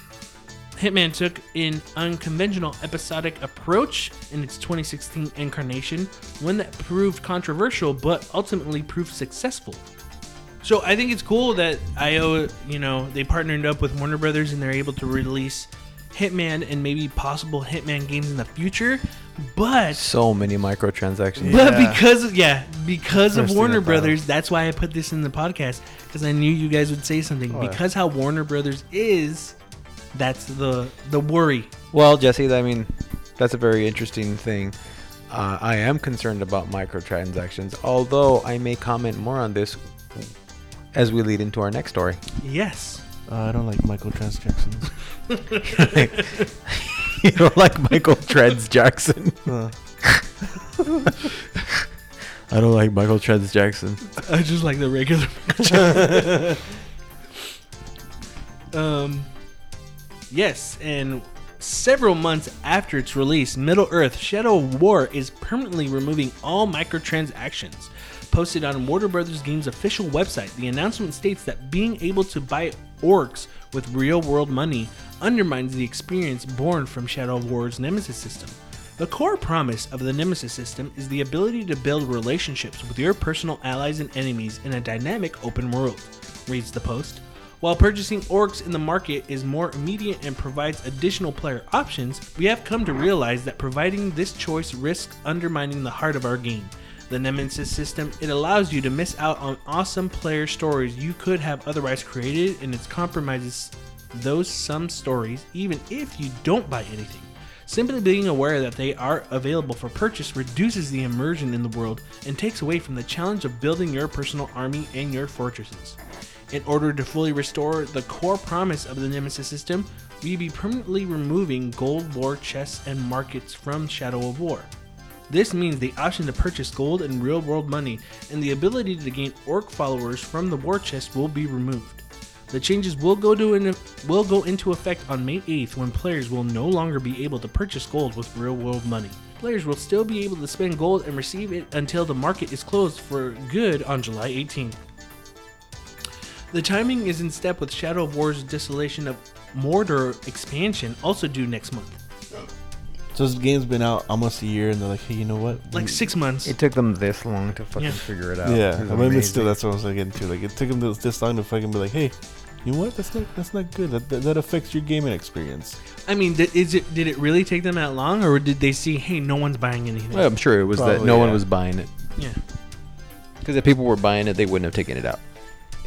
Hitman took an unconventional episodic approach in its 2016 incarnation, one that proved controversial but ultimately proved successful. So I think it's cool that IO, you know, they partnered up with Warner Brothers and they're able to release Hitman and maybe possible Hitman games in the future. But So many microtransactions. but Yeah. because yeah, because of First thing Warner Brothers, that's why I put this in the podcast because I knew you guys would say something. Oh, yeah. because how Warner Brothers is, that's the the worry. Well, Jesse, I mean, that's a very interesting thing. Uh, I am concerned about microtransactions, although I may comment more on this as we lead into our next story. Yes. Uh, I don't like Michael Transactions. you don't like Michael Treds Jackson? Uh, I don't like Michael Treds Jackson. I just like the regular. um, yes, and several months after its release, Middle Earth: Shadow of War is permanently removing all microtransactions. Posted on Warner Brothers Games' official website, the announcement states that being able to buy orcs with real-world money undermines the experience born from Shadow of War's Nemesis system. The core promise of the Nemesis system is the ability to build relationships with your personal allies and enemies in a dynamic open world, reads the post. While purchasing orcs in the market is more immediate and provides additional player options, we have come to realize that providing this choice risks undermining the heart of our game. The Nemesis system, it allows you to miss out on awesome player stories you could have otherwise created and it compromises those some stories even if you don't buy anything. Simply being aware that they are available for purchase reduces the immersion in the world and takes away from the challenge of building your personal army and your fortresses. In order to fully restore the core promise of the Nemesis system, we be permanently removing gold war chests and markets from Shadow of War. This means the option to purchase gold and real world money and the ability to gain orc followers from the war chest will be removed. The changes will go in, will go into effect on May 8th when players will no longer be able to purchase gold with real world money. Players will still be able to spend gold and receive it until the market is closed for good on July 18th. The timing is in step with Shadow of War's Desolation of Mordor expansion, also due next month. so this game's been out almost a year, and they're like, hey, you know what? Like six months. It took them this long to fucking Yeah. figure it out. Yeah, It's I mean, it's amazing. still that's what I was getting to. Like, it took them this, this long to fucking be like, hey, you know what? That's not that's not good. That, that, that affects your gaming experience. I mean, did, is it did it really take them that long, or did they see, hey, no one's buying anything? Well, I'm sure it was that Probably, no one yeah. was buying it. yeah. Because if people were buying it, they wouldn't have taken it out.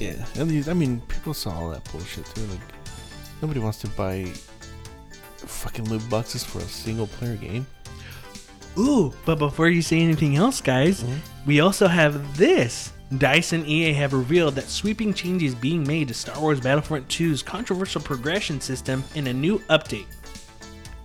Yeah, and these, I mean, people saw all that bullshit too. Like, nobody wants to buy fucking loot boxes for a single player game. Ooh, but before you say anything else, guys, Mhm. we also have this. DICE and EA have revealed that sweeping changes being made to Star Wars Battlefront 2's controversial progression system in a new update.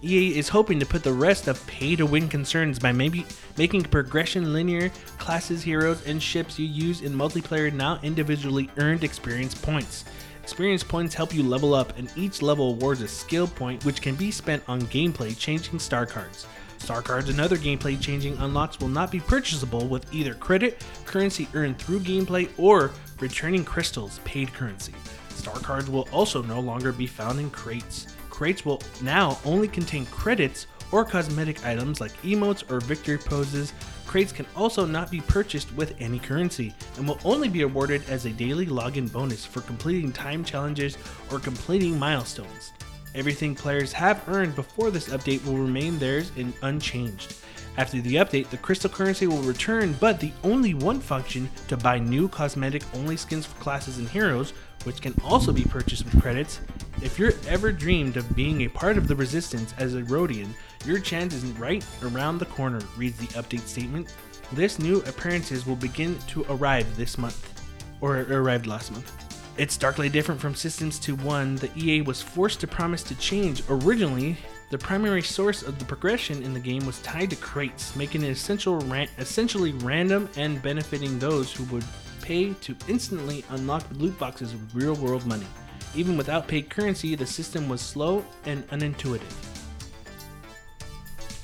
EA is hoping to put the rest of pay to win concerns by maybe making progression linear, classes, heroes, and ships you use in multiplayer now individually earned experience points. Experience points help you level up, and each level awards a skill point which can be spent on gameplay changing star cards. Star cards and other gameplay changing unlocks will not be purchasable with either credit, currency earned through gameplay, or returning crystals, paid currency. Star cards will also no longer be found in crates. Crates will now only contain credits or cosmetic items like emotes or victory poses. Crates can also not be purchased with any currency and will only be awarded as a daily login bonus for completing time challenges or completing milestones. Everything players have earned before this update will remain theirs and unchanged. After the update, the crystal currency will return, but the only one function to buy new cosmetic only skins for classes and heroes, which can also be purchased with credits. If you're ever dreamed of being a part of the resistance as a Rhodian, your chance is right around the corner, reads the update statement. This new appearances will begin to arrive this month, or arrived last month. It's starkly different from Systems 2 1 The EA was forced to promise to change. Originally, the primary source of the progression in the game was tied to crates, making it essential ran- essentially random and benefiting those who would pay to instantly unlock loot boxes with real world money. Even without paid currency, the system was slow and unintuitive.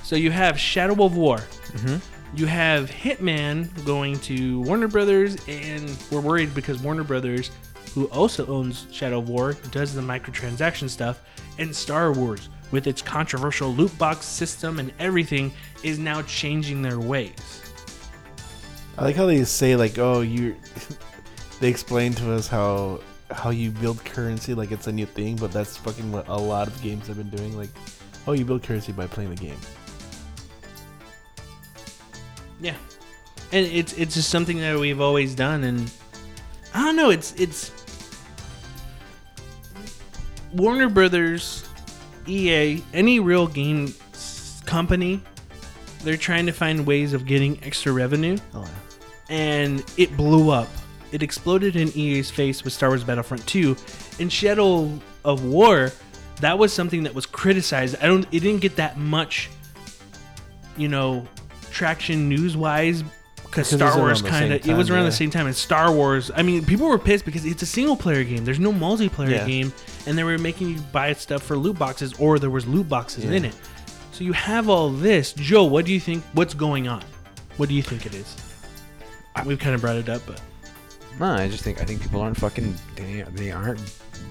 So you have Shadow of War. Mm-hmm. You have Hitman going to Warner Brothers, and we're worried because Warner Brothers, who also owns Shadow of War, does the microtransaction stuff, and Star Wars, with its controversial loot box system and everything, is now changing their ways. I like how they say like, oh, you're they explained to us how how you build currency like it's a new thing, but that's fucking what a lot of games have been doing. Like, oh, you build currency by playing the game. Yeah, and it's it's just something that we've always done, and I don't know. It's it's Warner Brothers, EA, any real game company. They're trying to find ways of getting extra revenue, Oh yeah. and it blew up. It exploded in EA's face with Star Wars Battlefront 2. and Shadow of War, that was something that was criticized. I don't. It didn't get that much, you know, traction news wise because Because it was Star Wars kind of. It was around yeah. the same time as Star Wars. I mean, people were pissed because it's a single player game. There's no multiplayer Yeah. game, and they were making you buy stuff for loot boxes, or there was loot boxes Yeah. in it. So you have all this. Joe, what do you think? What's going on? What do you think it is? We've kind of brought it up, but No, I just think I think people aren't fucking they, they aren't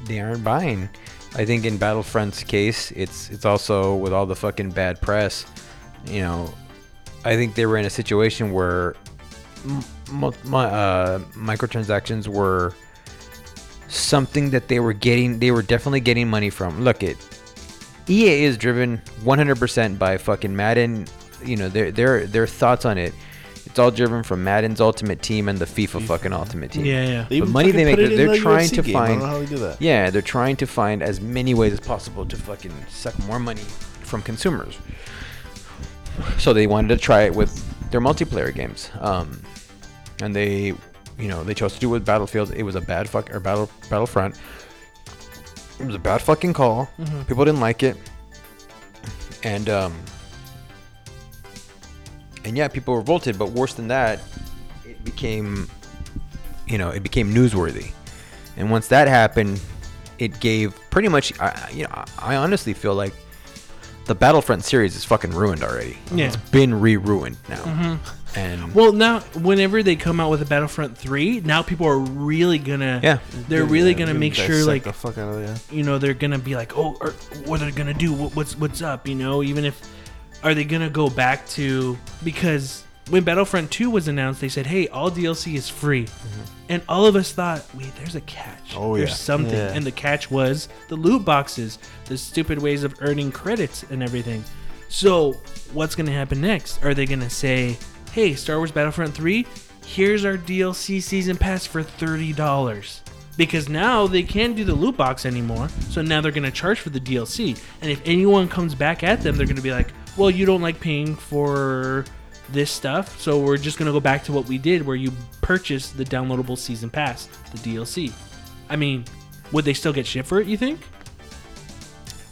they aren't buying. I think in Battlefront's case, it's it's also with all the fucking bad press. You know, I think they were in a situation where m- mo- my, uh, microtransactions were something that they were getting. They were definitely getting money from. Look, it EA is driven 100% by fucking Madden. You know, their their their thoughts on it. It's all driven from Madden's Ultimate Team and the FIFA fucking Ultimate Team. yeah, yeah. They But money they make, put it in they're the trying UFC to game. I don't find- know how they do that. Yeah, they're trying to find as many ways as possible to fucking suck more money from consumers. So they wanted to try it with their multiplayer games. Um, and they, you know, they chose to do it with Battlefield. It was a bad fuck or Battle Battlefront. It was a bad fucking call. People didn't like it. And um and yeah, people revolted, but worse than that, it became you know, it became newsworthy. And once that happened, it gave pretty much. I, you know, I- I honestly feel like the Battlefront series is fucking ruined already. Yeah. it's been re-ruined now. Mm-hmm. And Well, now whenever they come out with a Battlefront 3, now people are really gonna Yeah. they're really Yeah, gonna they make sure like the fuck out of it. Yeah. you know they're gonna be like, "Oh, or, what are they going to do? What, what's what's up?" you know, even if are they going to go back to because when Battlefront 2 was announced, they said, "Hey, all DLC is free." Mm-hmm. And all of us thought, "Wait, there's a catch. Oh, there's yeah. something." Yeah. And the catch was the loot boxes, the stupid ways of earning credits and everything. So, what's going to happen next? Are they going to say, "Hey, Star Wars Battlefront 3, here's our DLC season pass for $30." Because now they can't do the loot box anymore. So now they're going to charge for the DLC. And if anyone comes back at them, they're going to be like, "Well, you don't like paying for this stuff, so we're just going to go back to what we did where you purchase the downloadable season pass, the DLC." I mean, would they still get shit for it, you think?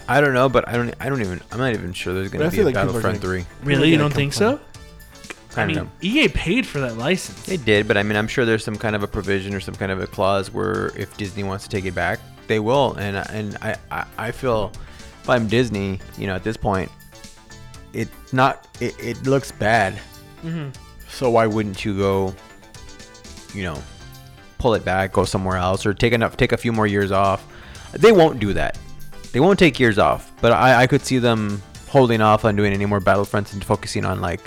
I don't know, but I don't. I don't even. I'm not even sure there's gonna I be a like Battlefront three. Really? You don't think so? I I mean, know. EA paid for that license. They did, but I mean, I'm sure there's some kind of a provision or some kind of a clause where if Disney wants to take it back, they will. And and I I, I feel if I'm Disney, you know, at this point, it's not. It, it looks bad. Mm-hmm. So why wouldn't you go? You know, pull it back, go somewhere else, or take enough, take a few more years off. They won't do that. They won't take years off. But I, I could see them holding off on doing any more Battlefronts and focusing on like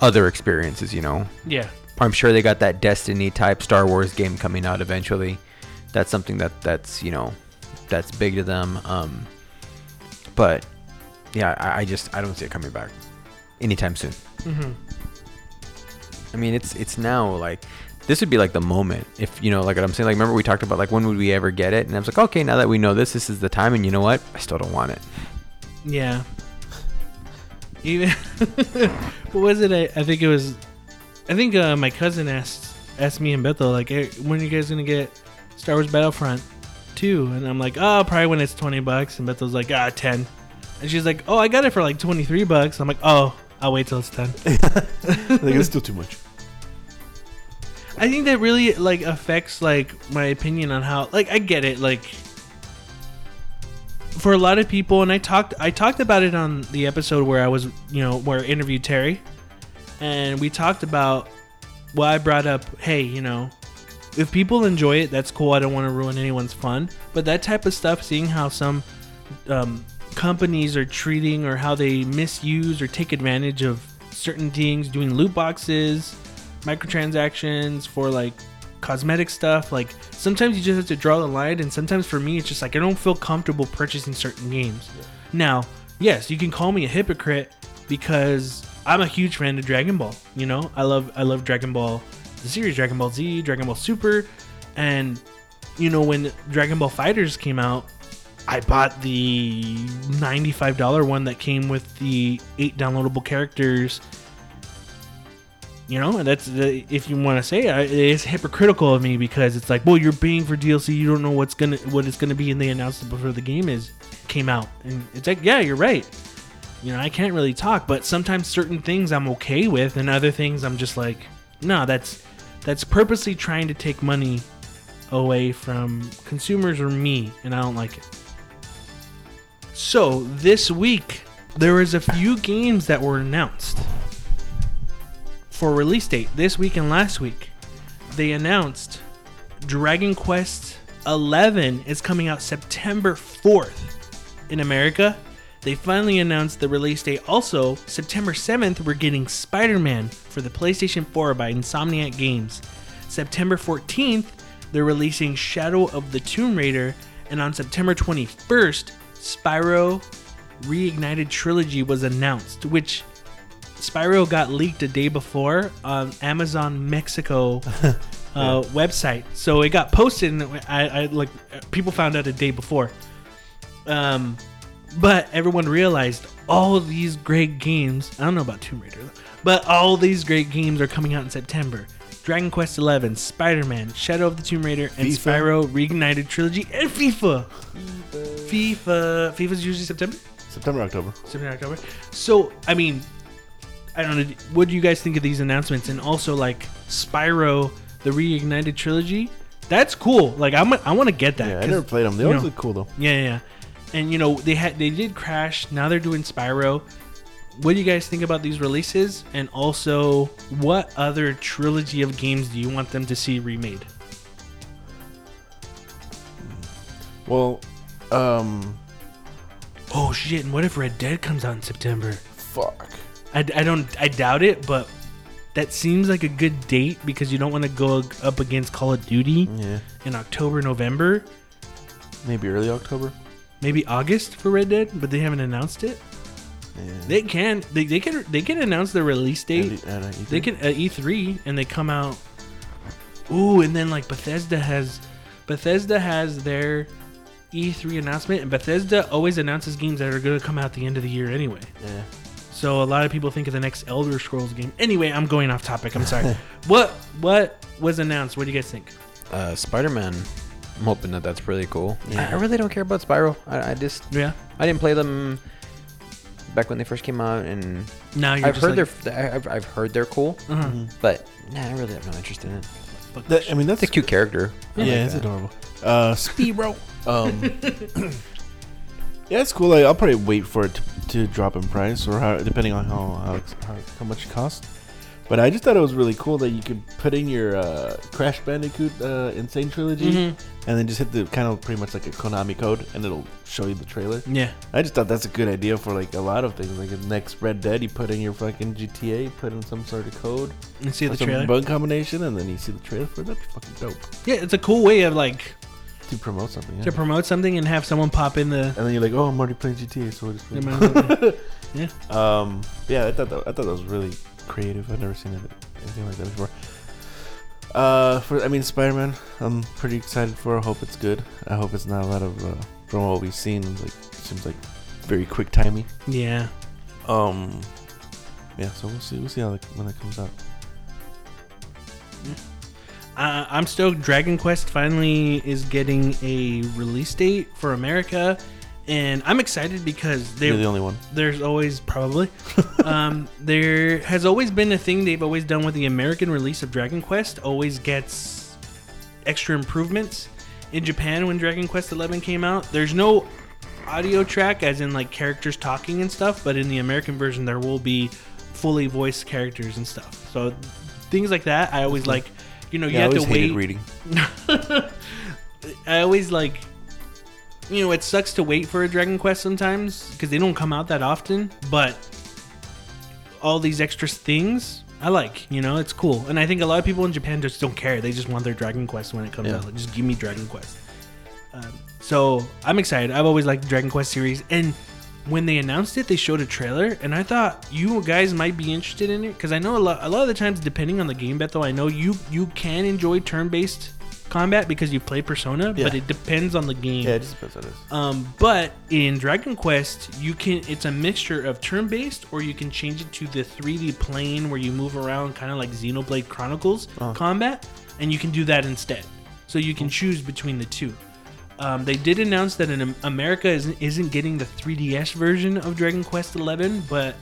other experiences. You know, Yeah. I'm sure they got that Destiny type Star Wars game coming out eventually. That's something that that's you know that's big to them. Um, but yeah, I, I just I don't see it coming back anytime soon. Mm-hmm. I mean, it's it's now like this would be like the moment if you know like what I'm saying. Like remember we talked about like when would we ever get it? And I was like, okay, now that we know this, this is the time. And you know what? I still don't want it. Yeah. Even what was it? I, I think it was. I think uh, my cousin asked asked me and Bethel like, hey, "When are you guys gonna get Star Wars Battlefront 2? And I'm like, "Oh, probably when it's twenty bucks." And Bethel's like, "Ah, 10. And she's like, "Oh, I got it for like twenty three bucks." I'm like, "Oh, I'll wait till it's 10. like it's still too much. I think that really like affects like my opinion on how like I get it like for a lot of people and I talked I talked about it on the episode where I was you know where I interviewed Terry and we talked about well I brought up hey you know if people enjoy it that's cool I don't want to ruin anyone's fun but that type of stuff seeing how some um, companies are treating or how they misuse or take advantage of certain things doing loot boxes microtransactions for like cosmetic stuff. Like sometimes you just have to draw the line, and sometimes for me, it's just like I don't feel comfortable purchasing certain games. Now, yes, you can call me a hypocrite because I'm a huge fan of Dragon Ball. You know, I love I love Dragon Ball, the series Dragon Ball Z, Dragon Ball Super, and you know when Dragon Ball FighterZ came out, I bought the $95 one that came with the eight downloadable characters. You know, that's the, if you want to say it, it's hypocritical of me because it's like, well, you're paying for DLC, you don't know what's gonna what it's gonna be, and they announced it before the game is came out, and it's like, yeah, you're right. You know, I can't really talk, but sometimes certain things I'm okay with, and other things I'm just like, no, that's that's purposely trying to take money away from consumers or me, and I don't like it. So this week there was a few games that were announced for release date this week and last week. They announced Dragon Quest 11 is coming out September 4th in America. They finally announced the release date. Also, September 7th, we're getting Spider Man for the PlayStation 4 by Insomniac Games. September 14th, they're releasing Shadow of the Tomb Raider. And on September 21st, Spyro Reignited Trilogy was announced, which Spyro got leaked a day before on Amazon Mexico uh, website. So it got posted, and I, I like people found out a day before. Um, but everyone realized all these great games. I don't know about Tomb Raider, but all these great games are coming out in September. Dragon Quest XI, Spider-Man, Shadow of the Tomb Raider, and FIFA. Spyro Reignited Trilogy, and FIFA. FIFA. FIFA. FIFA's usually September. September, October. September, October. So, I mean, I don't know. What do you guys think of these announcements? And also, like Spyro, the Reignited trilogy. That's cool. Like, I'm, I want to get that. Yeah, I never played them. They always know, look cool though. Yeah, yeah, yeah. And you know, they had they did crash. Now they're doing Spyro. What do you guys think about these releases? And also, what other trilogy of games do you want them to see remade? Well, um, Oh shit! And what if Red Dead comes out in September? fuck. I, I don't I doubt it, but that seems like a good date because you don't want to go up against Call of Duty Yeah, in October, November, maybe early October. maybe August for Red Dead, but they haven't announced it. Yeah. They can they, they can they can announce the release date. And, uh, They can at E3 and they come out. Ooh, and then like Bethesda has Bethesda has their E3 announcement, and Bethesda always announces games that are going to come out at the end of the year anyway. Yeah. So a lot of people think of the next Elder Scrolls game. Anyway, I'm going off topic. I'm sorry. what what was announced? What do you guys think? Uh, Spider-Man. I'm hoping that that's really cool. I, Yeah. I really don't care about Spyro. I, I just Yeah. I didn't play them back when they first came out, and Now you're I've just heard like, they're I've, I've heard they're cool, uh-huh. but nah, I really have no interest in it. Fuck That, I mean, that's It's a cute character. I Yeah, like it's that. adorable. Uh, Speedro. Um, yeah, it's cool. Like, I'll probably wait for it to, to drop in price, or how, depending on how, how it's- how how much it costs. But I just thought it was really cool that you could put in your uh, Crash Bandicoot uh, N. Sane Trilogy, Mhm. and then just hit the kind of pretty much like a Konami code, and it'll show you the trailer. Yeah. I just thought that's a good idea for like a lot of things. Like the next Red Dead, you put in your fucking GTA, put in some sort of code, And see the some trailer. bug combination, and then you see the trailer for it. That'd be fucking dope Yeah, it's a cool way of like to promote something. Yeah. to promote something and have someone pop in the. and then you're like, oh, I'm already playing GTA, so we'll just yeah. um, yeah, I thought that, I thought that was really creative. I've never seen it, anything like that before. Uh, for I mean, Spider-Man, I'm pretty excited for. I hope it's good. I hope it's not a lot of uh, from what we've seen. Like, seems like very quick timing. Yeah. Um, yeah, so we'll see. We'll see how it, when it comes out. Uh, I'm stoked. Dragon Quest finally is getting a release date for America, and I'm excited because they You're the only one. there's always probably um, there has always been a thing they've always done with the American release of Dragon Quest. Always gets extra improvements. In Japan, when Dragon Quest XI came out, there's no audio track, as in like characters talking and stuff. But in the American version, there will be fully voiced characters and stuff. So things like that, I always like. You know, you Yeah, I always to hated reading. I always like, you know, it sucks to wait for a Dragon Quest sometimes because they don't come out that often. But all these extra things I like. You know, it's cool, and I think a lot of people in Japan just don't care. They just want their Dragon Quest when it comes Yeah. out. Like, just give me Dragon Quest. Um, so I'm excited. I've always liked the Dragon Quest series, and when they announced it, they showed a trailer, and I thought you guys might be interested in it because I know a lot. A lot of the times, depending on the game, Bethel, I know you you can enjoy turn-based combat because you play Persona, but it depends on the game. Yeah, it just depends on this. Um, but in Dragon Quest, you can it's a mixture of turn-based, or you can change it to the 3D plane where you move around, kind of like Xenoblade Chronicles Oh. combat, and you can do that instead. So you can choose between the two. Um, they did announce that in Am- America isn't, isn't getting the 3DS version of Dragon Quest 11, but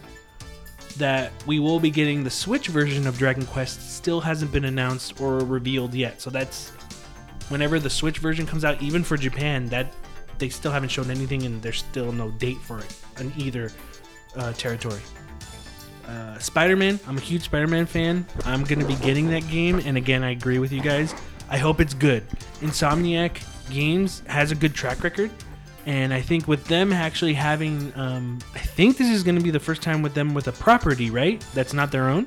that we will be getting the Switch version of Dragon Quest still hasn't been announced or revealed yet. So that's whenever the Switch version comes out, even for Japan, that they still haven't shown anything, and there's still no date for it in either uh, territory. Uh, Spider-Man, I'm a huge Spider-Man fan. I'm gonna be getting that game, and again, I agree with you guys. I hope it's good. Insomniac Games has a good track record, and I think with them actually having, um, I think this is gonna be the first time with them with a property, right? That's not their own.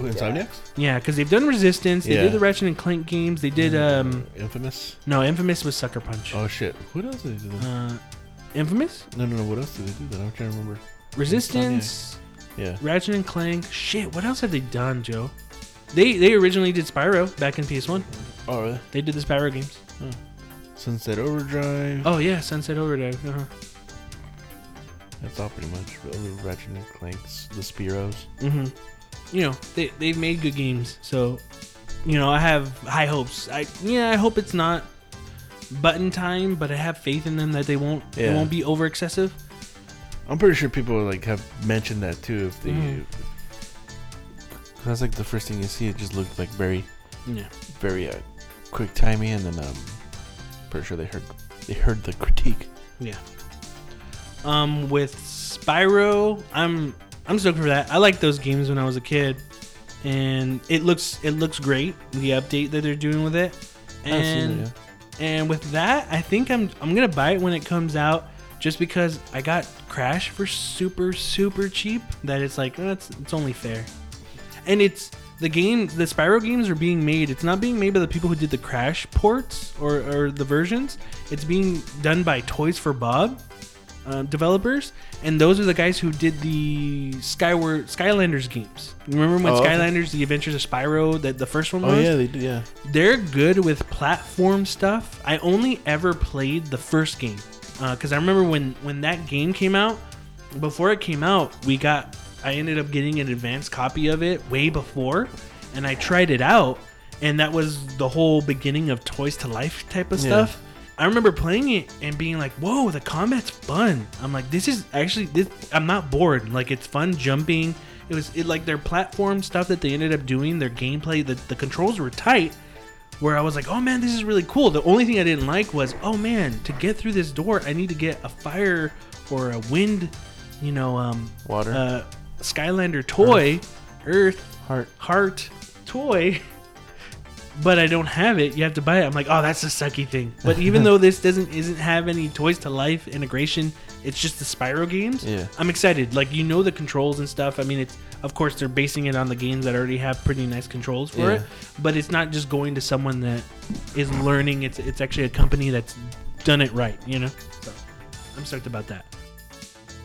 Who, Insomniacs? Yeah, because they've done Resistance. They Yeah. did the Ratchet and Clank games. They did um Infamous. no Infamous was Sucker Punch. Oh shit. What else did they do? Uh, Infamous, no, no, no. What else did they do? That I'm trying to remember. Resistance, Yeah. Ratchet and Clank. Shit, what else have they done, Joe? They they originally did Spyro back in PS1. Oh really? They did the Spyro games. Sunset Overdrive. Oh yeah, Sunset Overdrive. Uh-huh. That's all pretty much. All Ratchet and Clanks, the Spyros. hmm You know they they've made good games, so you know I have high hopes. I yeah I hope it's not button time, but I have faith in them that they won't they won't be over excessive. I'm pretty sure people like have mentioned that too. If they, Mhm. that's like the first thing you see. It just looked like very, Yeah. very uh, quick timing, and then um, pretty sure they heard they heard the critique. Yeah. Um, with Spyro, I'm I'm stoked for that. I liked those games when I was a kid, and it looks it looks great. The update that they're doing with it, and yeah. and with that, I think I'm I'm gonna buy it when it comes out, just because I got Crash for super super cheap. That it's like oh, it's it's only fair, and it's the game. The Spyro games are being made. It's not being made by the people who did the Crash ports or or the versions. It's being done by Toys for Bob uh, developers, and those are the guys who did the Skyward Skylanders games. Remember when Oh, okay. Skylanders: The Adventures of Spyro, that the first one Oh was? Oh yeah, they did. Yeah. they're good with platform stuff. I only ever played the first game because I remember when when that game came out. Before it came out, we got I ended up getting an advanced copy of it way before, and I tried it out, and that was the whole beginning of Toys to Life type of Yeah. stuff. I remember playing it and being like, "Whoa, the combat's fun." I'm like, "This is actually this." I'm not bored. Like it's fun jumping. It was it like their platform stuff that they ended up doing. Their gameplay, the the controls were tight. Where I was like, "Oh man, this is really cool." The only thing I didn't like was, "Oh man, to get through this door, I need to get a fire or a wind, you know, um, Water. uh, Skylander toy, Earth, Heart. heart toy." but I don't have it. You have to buy it. I'm like, oh, that's a sucky thing. But even though this doesn't isn't have any Toys to Life integration, it's just the Spyro games. Yeah. I'm excited. Like you know the controls and stuff. I mean, it's of course they're basing it on the games that already have pretty nice controls for Yeah. it. But it's not just going to someone that is learning. It's it's actually a company that's done it right. You know. So I'm stoked about that.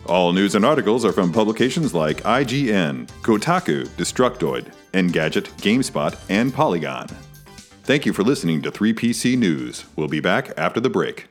All news and articles are from publications like IGN, Kotaku, Destructoid, Engadget, GameSpot, and Polygon. Thank you for listening to 3PC News. We'll be back after the break.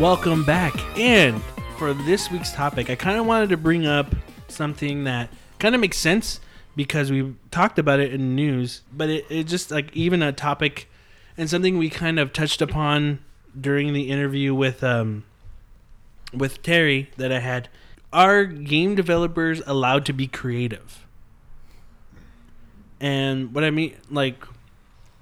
Welcome back. And for this week's topic, I kind of wanted to bring up something that kind of makes sense because we talked about it in news, but it, it just like even a topic and something we kind of touched upon during the interview with um with Terry that I had. are game developers allowed to be creative? And what I mean, like,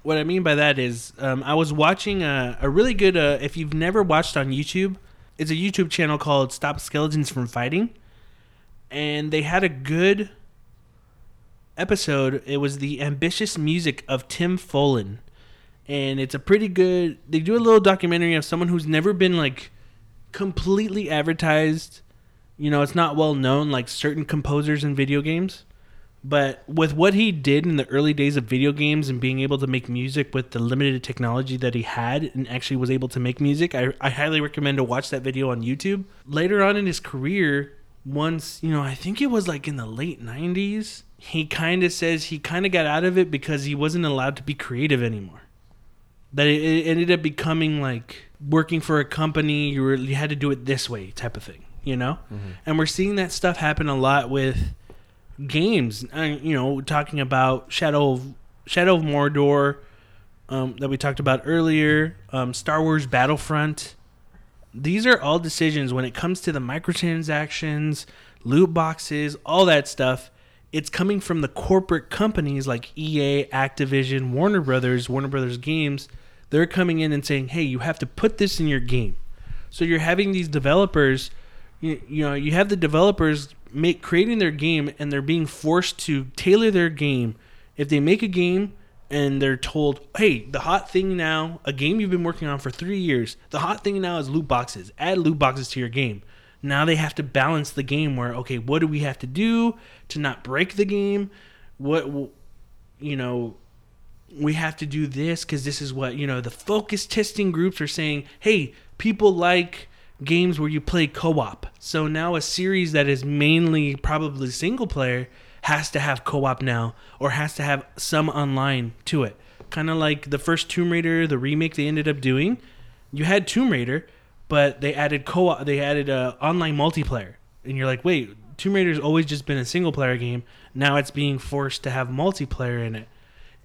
what I mean by that is, um, I was watching a, a really good. Uh, if you've never watched on YouTube, it's a YouTube channel called "Stop Skeletons from Fighting," and they had a good episode. It was the ambitious music of Tim Follin, and it's a pretty good. They do a little documentary of someone who's never been like completely advertised. You know, it's not well known like certain composers in video games. But with what he did in the early days of video games and being able to make music with the limited technology that he had and actually was able to make music, I, I highly recommend to watch that video on YouTube. Later on in his career, once, you know, I think it was like in the late 90s, he kind of says he kind of got out of it because he wasn't allowed to be creative anymore. That it, it ended up becoming like working for a company, you, were, you had to do it this way type of thing, you know? Mm-hmm. And we're seeing that stuff happen a lot with games. Uh, you know, talking about Shadow of Shadow of Mordor um, that we talked about earlier, um, Star Wars Battlefront. These are all decisions when it comes to the microtransactions, loot boxes, all that stuff. It's coming from the corporate companies like EA, Activision, Warner Brothers, Warner Brothers Games. They're coming in and saying, "Hey, you have to put this in your game." So you're having these developers, you, you know, you have the developers make creating their game and they're being forced to tailor their game. If they make a game and they're told, "Hey, the hot thing now, a game you've been working on for 3 years, the hot thing now is loot boxes. Add loot boxes to your game." Now they have to balance the game where, okay, what do we have to do to not break the game? What you know, we have to do this because this is what you know the focus testing groups are saying hey people like games where you play co-op. So now a series that is mainly probably single player has to have co-op now or has to have some online to it. Kind of like the first tomb raider the remake they ended up doing you had tomb raider but they added co-op they added uh, online multiplayer. And you're like wait tomb raider's always just been a single player game. Now it's being forced to have multiplayer in it.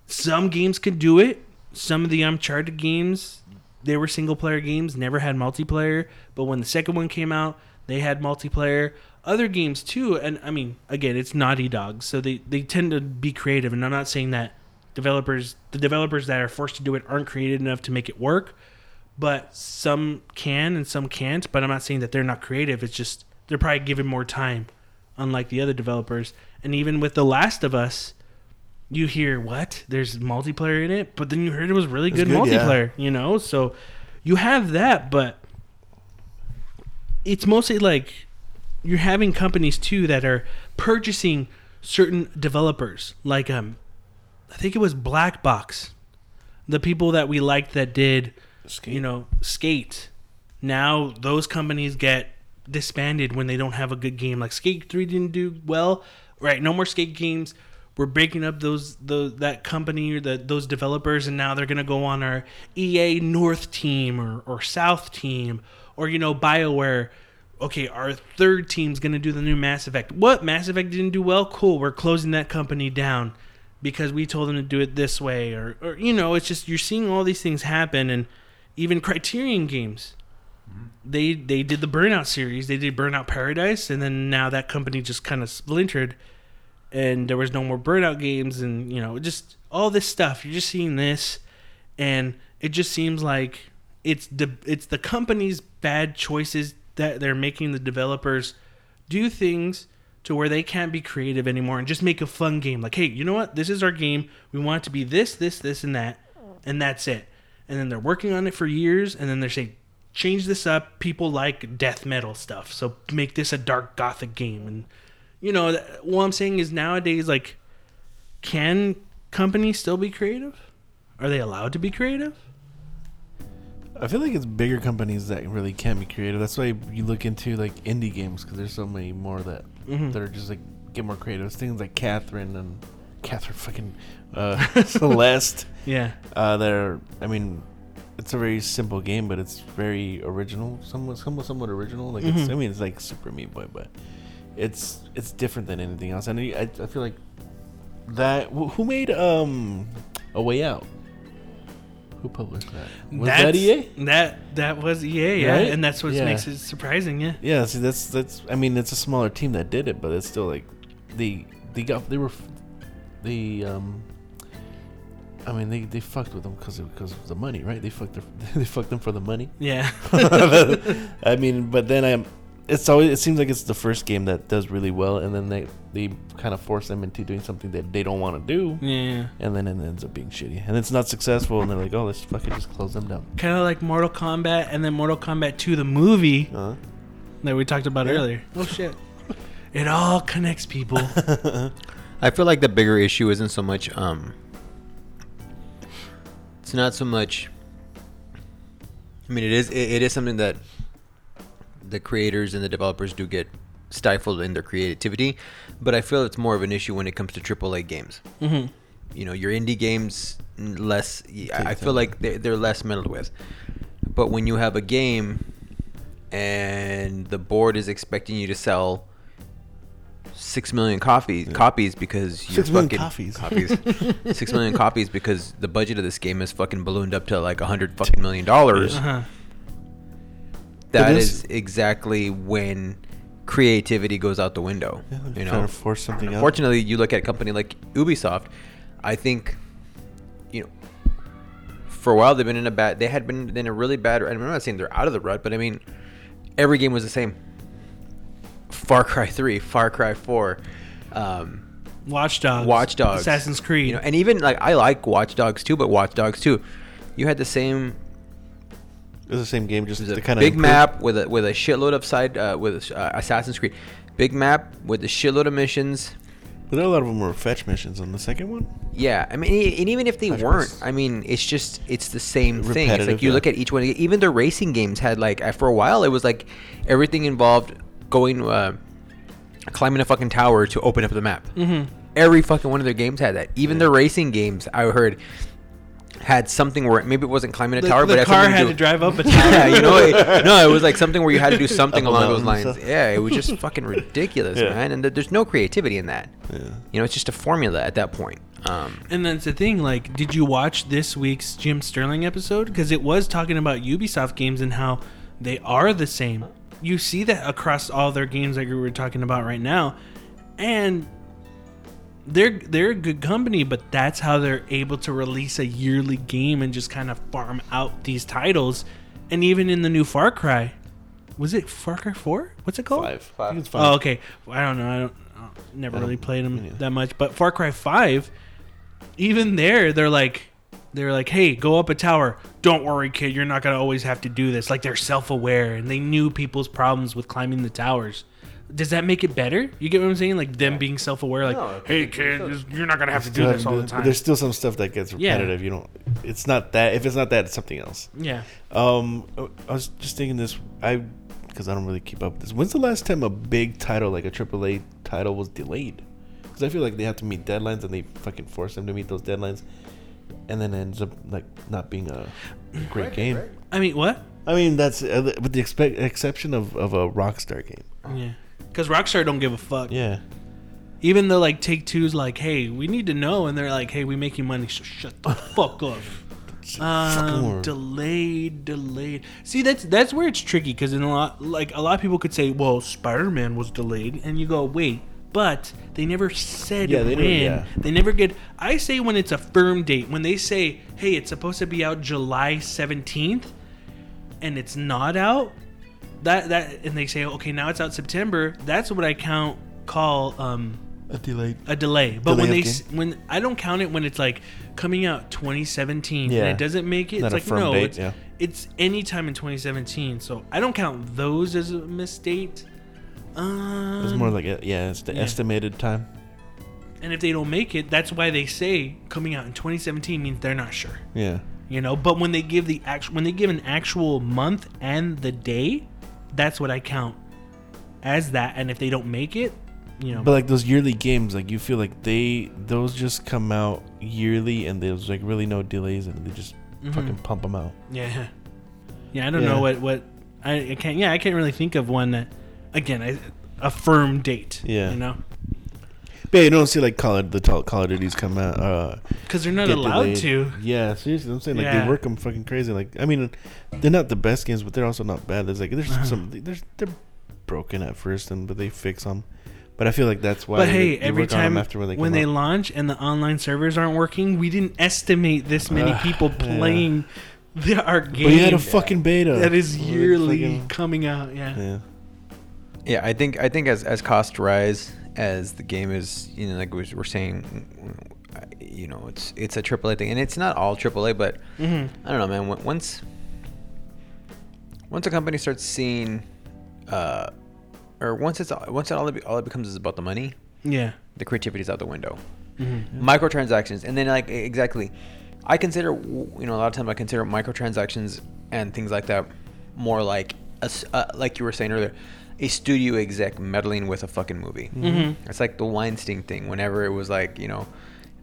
Some games can do it. Some of the Uncharted games, they were single player games, never had multiplayer. But when the second one came out, they had multiplayer. Other games too, and I mean, again, it's Naughty Dog, so they they tend to be creative. And I'm not saying that developers, the developers that are forced to do it, aren't creative enough to make it work. But some can and some can't. But I'm not saying that they're not creative. It's just they're probably given more time, unlike the other developers. And even with The Last of Us, you hear what? There's multiplayer in it but then you heard it was really good, good, yeah. multiplayer you know? So you have that but it's mostly like you're having companies too that are purchasing certain developers. Like um i think it was black box the people that we liked that did you know skate. Now those companies get disbanded when they don't have a good game. Like skate 3 didn't do well. Right no more skate games we're breaking up those the that company or the, those developers and now they're going to go on our EA North team or, or South team or you know BioWare. Okay our third team's going to do the new Mass Effect. What? Mass Effect didn't do well? Cool we're closing that company down because we told them to do it this way or or you know it's just you're seeing all these things happen and even Criterion games mm-hmm. they they did the Burnout series. They did Burnout Paradise and then now that company just kind of splintered and there was no more burnout games and you know just all this stuff. You're just seeing this and it just seems like it's the it's the company's bad choices that they're making the developers do things to where they can't be creative anymore and just make a fun game. Like hey you know what? This is our game. We want it to be this this this and that and that's it. And then they're working on it for years and then they're saying change this up. People like death metal stuff. So make this a dark gothic game. And you know, what I'm saying is nowadays, like, can companies still be creative? Are they allowed to be creative? I feel like it's bigger companies that really can't be creative. That's why you look into like indie games because there's so many more that Mhm. that are just like get more creative. It's things like Catherine and Catherine fucking uh, Celeste. Yeah. Uh, that are. I mean, it's a very simple game, but it's very original. Somewhat, somewhat, somewhat original. Like it's. Mhm. I mean, it's like Super Meat Boy, but it's it's different than anything else. And I, I feel like that. Who made um a Way Out? Who published that? Was That's- that EA? That that was EA, yeah, Right? and that's what Yeah. makes it surprising, yeah. Yeah, see, that's that's. I mean, it's a smaller team that did it, but it's still like, they they got they were, they um. I mean, they, they fucked with them because because of the money, right? They fucked their, they fucked them for the money. Yeah. I mean, but then I'm. It's always. It seems like it's the first game that does really well, and then they they kind of force them into doing something that they don't want to do, yeah. and then it ends up being shitty, and it's not successful, and they're like, oh, let's fucking just close them down. Kind of like Mortal Kombat and then Mortal Kombat 2 the movie Uh, that we talked about Yeah. earlier. Oh shit. It all connects people. I feel like the bigger issue isn't so much um it's not so much I mean it is it, it is something that the creators and the developers do get stifled in their creativity, but I feel it's more of an issue when it comes to AAA games. Mhm. You know, your indie games less I I feel time. like they're, they're less meddled with. But when you have a game and the board is expecting you to sell six million copies copies because you're Six million fucking copies. copies six million copies because the budget of this game is fucking ballooned up to like a hundred fucking million dollars. Uh-huh. That But is exactly when creativity goes out the window. yeah, they're you trying know, to force something out. Unfortunately, you look at a company like Ubisoft. I think, you know, for a while they've been in a bad. They had been in a really bad. And I'm not saying they're out of the rut, but I mean, every game was the same. Far Cry Three, Far Cry Four, um, Watch Dogs. Watch Dogs, Assassin's Creed. You know, and even like I like Watch Dogs too, but Watch Dogs too, you had the same It was the same game, just the a kind big of map with a with a shitload of side uh, with uh, Assassin's Creed. Big map with a shitload of missions. But a lot of them were fetch missions on the second one. Yeah, I mean, e- and even if they Fetch weren't, quests. I mean, it's just it's the same thing. It's like you yeah. look at each one. Even the racing games had like uh, for a while it was like everything involved going uh, climbing a fucking tower to open up the map. Mm-hmm. Every fucking one of their games had that. Even the racing games I heard had something where maybe it wasn't climbing a the, tower, the but had car had do- to drive up a tower. yeah, you know, it, no, it was like something where you had to do something along those lines. stuff. Yeah, it was just fucking ridiculous, Yeah. man. And th- there's no creativity in that. Yeah. You know, it's just a formula at that point. Um, And that's the thing. Like, did you watch this week's Jim Sterling episode? Because it was talking about Ubisoft games and how they are the same. You see that across all their games like we were talking about right now, and they're they're a good company. But that's how they're able to release a yearly game and just kind of farm out these titles. And even in the new Far Cry, was it Far Cry Four? What's it called? Five. I think it's oh, five. Oh, okay. I don't know. I don't. I never I really don't- played them yeah. that much. But Far Cry Five, even there, they're like, they're like, hey, go up a tower. Don't worry, kid. You're not gonna always have to do this. Like they're self-aware and they knew people's problems with climbing the towers. Does that make it better? You get what I'm saying? Like them being self-aware. Like, No, hey, kid, just- you're not gonna have to do Still this all the done- but time. There's still some stuff that gets Yeah. repetitive. You don't. It's not that. If it's not that, it's something else. Yeah. Um, I was just thinking this. I because I don't really keep up with this. When's the last time a big title like a AAA title was delayed? Because I feel like they have to meet deadlines and they fucking force them to meet those deadlines, and then it ends up like not being a great game. I mean, what? I mean, that's uh, with the expe- exception of, of a Rockstar game. Yeah. Because Rockstar don't give a fuck. Yeah. Even though like Take Two's like, hey, we need to know, and they're like, hey, we make you money, so shut the fuck up. Um, delayed, delayed. See, that's that's where it's tricky because in a lot, like a lot of people could say, well, Spider Man was delayed, and you go, wait, but they never said Yeah, they when. yeah. They never get. I say when it's a firm date. When they say, hey, it's supposed to be out July seventeenth, and it's not out, that that, and they say, okay, now it's out September. That's what I count call um A delayed. a delay. But Delay when they s- when I don't count it when it's like coming out 2017 Yeah. and it doesn't make it. Not it's like no, date, it's yeah. it's any time in 2017. So I don't count those as a mistake. Um, It's more like a, yeah, it's the yeah. estimated time. and if they don't make it, that's why they say coming out in 2017 means they're not sure. Yeah. You know, but when they give the actual when they give an actual month and the day, that's what I count as that. And if they don't make it, you know, But like those yearly games, like you feel like they those just come out yearly, and there's like really no delays, and they just mm-hmm. fucking pump them out. Yeah, yeah. I don't Yeah. know what what I, I can't. Yeah, I can't really think of one that again I, a firm date. Yeah. you know. But yeah, you don't see like Call of the Call Call of Duties come out. Uh, because they're not allowed delayed. to. Yeah, seriously, I'm saying like Yeah. they work them fucking crazy. Like I mean, they're not the best games, but they're also not bad. There's like there's Uh-huh. some there's they're broken at first, and but they fix them. But I feel like that's why. But they- hey, they every work time after when they when they launch and the online servers aren't working, we didn't estimate this many Ugh, people yeah. playing the, our game but you had a fucking beta that is Like, yearly fucking- coming out. Yeah. Yeah. Yeah, I think I think as as costs rise, as the game is, you know, like we we're saying, you know, it's it's a AAA thing, and it's not all AAA, but hmm I don't know, man. on- Once once a company starts seeing, uh, or once it's once it all it, all it becomes is about the money, Yeah. the creativity is out the window. hmm Microtransactions, and then like exactly, I consider you know a lot of times I consider microtransactions and things like that more like a uh, like you were saying earlier, a studio exec meddling with a fucking movie. Mhm. It's like the Weinstein thing. Whenever it was like, you know,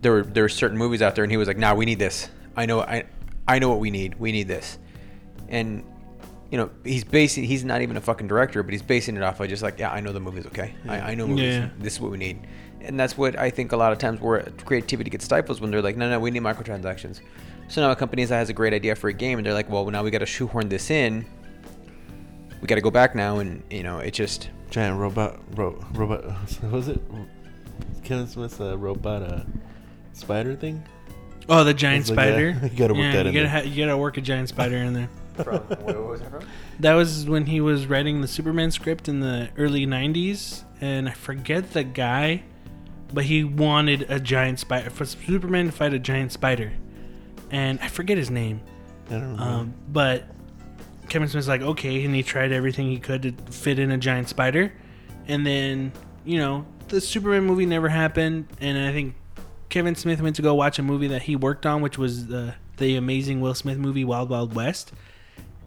there were there were certain movies out there, and he was like, "Nah, we need this. I know, I I know what we need. We need this." And you know, he's basing. He's not even a fucking director, but he's basing it off of just like, "Yeah, I know the movie's okay. I, I know movies. Yeah. This is what we need." And that's what I think a lot of times where creativity gets stifled is when they're like, "No, no, we need microtransactions." So now a company that has a great idea for a game, and they're like, "Well, now we got to shoehorn this in. We got to go back now, and you know, it just." Giant robot, ro- robot. Was it? Kevin Smith's uh, robot uh, spider thing. Oh, the giant It's like that. spider. You gotta work yeah, that you in gotta there. Ha- you gotta work a giant spider in there. From, what was that from? That was when he was writing the Superman script in the early '90s, and I forget the guy, but he wanted a giant spider for Superman to fight a giant spider, and I forget his name. I don't know. Um, but Kevin Smith's like, okay, and he tried everything he could to fit in a giant spider, and then you know the Superman movie never happened, and I think Kevin Smith went to go watch a movie that he worked on, which was the the amazing Will Smith movie Wild Wild West,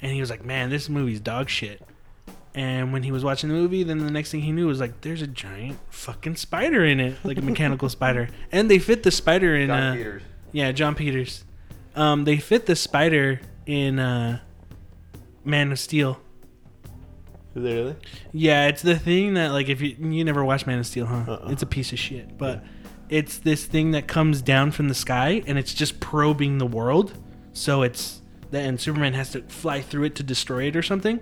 and he was like, man, this movie's dog shit. And when he was watching the movie, then the next thing he knew was like, there's a giant fucking spider in it, like a mechanical spider, and they fit the spider in. Jon uh, yeah, Jon Peters. Um, they fit the spider in uh, Man of Steel. Is it really? Yeah, it's the thing that like if you you never watched Man of Steel, huh? Uh-uh. It's a piece of shit, but it's this thing that comes down from the sky and it's just probing the world. So it's that and Superman has to fly through it to destroy it or something.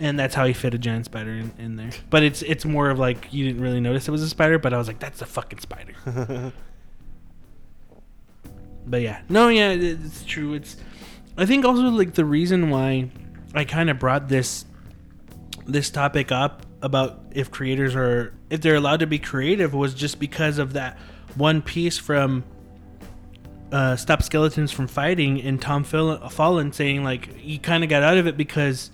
And that's how he fit a giant spider in, in there. But it's it's more of like you didn't really notice it was a spider, but I was like, that's a fucking spider. but yeah, no, yeah, it's true. It's I think also like the reason why I kind of brought this this topic up about if creators are if they're allowed to be creative was just because of that one piece from uh, Stop Skeletons from Fighting and Tom Fallen saying like he kind of got out of it because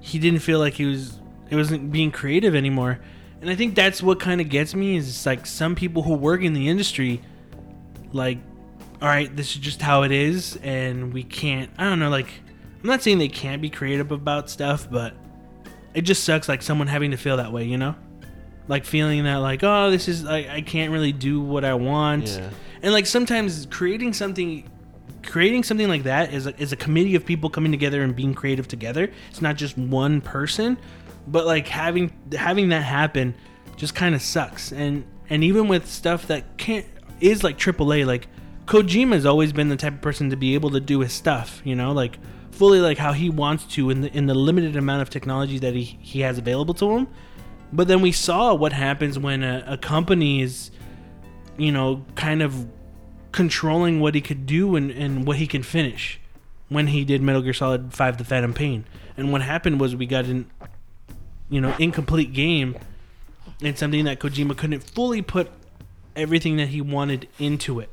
he didn't feel like he was it wasn't being creative anymore. And I think that's what kind of gets me is it's like some people who work in the industry like all right, this is just how it is and we can't I don't know like I'm not saying they can't be creative about stuff, but it just sucks like someone having to feel that way, you know? Like feeling that like, oh, this is I, I can't really do what I want. Yeah. And like sometimes creating something creating something like that is a, is a committee of people coming together and being creative together. It's not just one person, but like having having that happen just kind of sucks. And and even with stuff that can't is like AAA, like Kojima's always been the type of person to be able to do his stuff, you know, like fully like how he wants to in the in the limited amount of technology that he he has available to him. But then we saw what happens when a, a company is, you know, kind of controlling what he could do and, and what he can finish when he did Metal Gear Solid 5 The Phantom Pain. And what happened was we got an, you know, incomplete game and something that Kojima couldn't fully put everything that he wanted into it.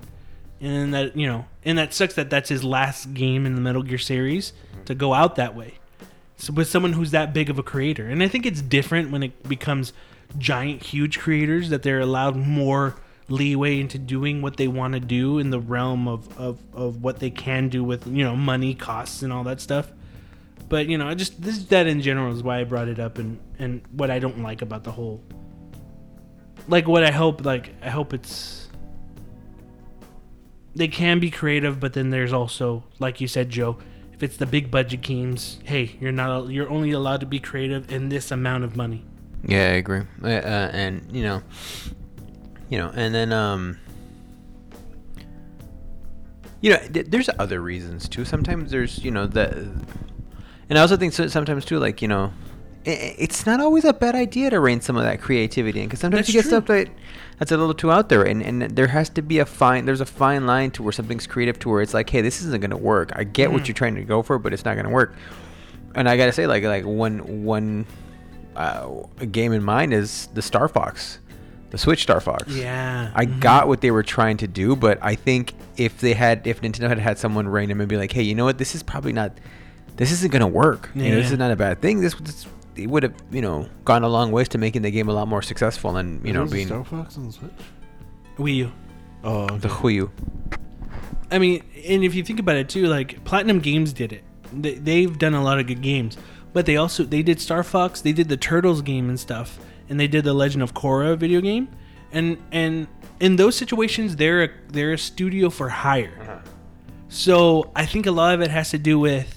And that, you know, and that sucks that that's his last game in the Metal Gear series to go out that way. So with someone who's that big of a creator. And I think it's different when it becomes giant, huge creators that they're allowed more leeway into doing what they want to do in the realm of, of, of what they can do with, you know, money, costs, and all that stuff. But, you know, I just, this that in general is why I brought it up and, and what I don't like about the whole. Like, what I hope, like, I hope it's. They can be creative, but then there's also, like you said, Joe, if it's the big budget games, hey, you're not you're only allowed to be creative in this amount of money. Yeah, I agree. Uh, uh, and you know, you know, and then um, you know, th- there's other reasons too. Sometimes there's you know the, and I also think so- sometimes too, like you know, i- i it's not always a bad idea to rein some of that creativity in because sometimes That's you get true. stuff that that's a little too out there, and and there has to be a fine. There's a fine line to where something's creative to where it's like, hey, this isn't gonna work. I get what Mhm. you're trying to go for, but it's not gonna work. And I gotta say, like like one one uh, a game in mind is the Star Fox, the Switch Star Fox. Yeah. I Mhm. got what they were trying to do, but I think if they had, if Nintendo had had someone them and be like, hey, you know what, this is probably not, this isn't gonna work. You know, this is not a bad thing. This, this it would have, you know, gone a long ways to making the game a lot more successful and you know being Star Fox on the Switch. Wii U. Oh, okay. the Wii U. I mean, and if you think about it too, like Platinum Games did it. They, they've done a lot of good games, but they also they did Star Fox, they did the Turtles game and stuff, and they did the Legend of Korra video game, and and in those situations, they're a, they're a studio for hire. Uh-huh. So I think a lot of it has to do with,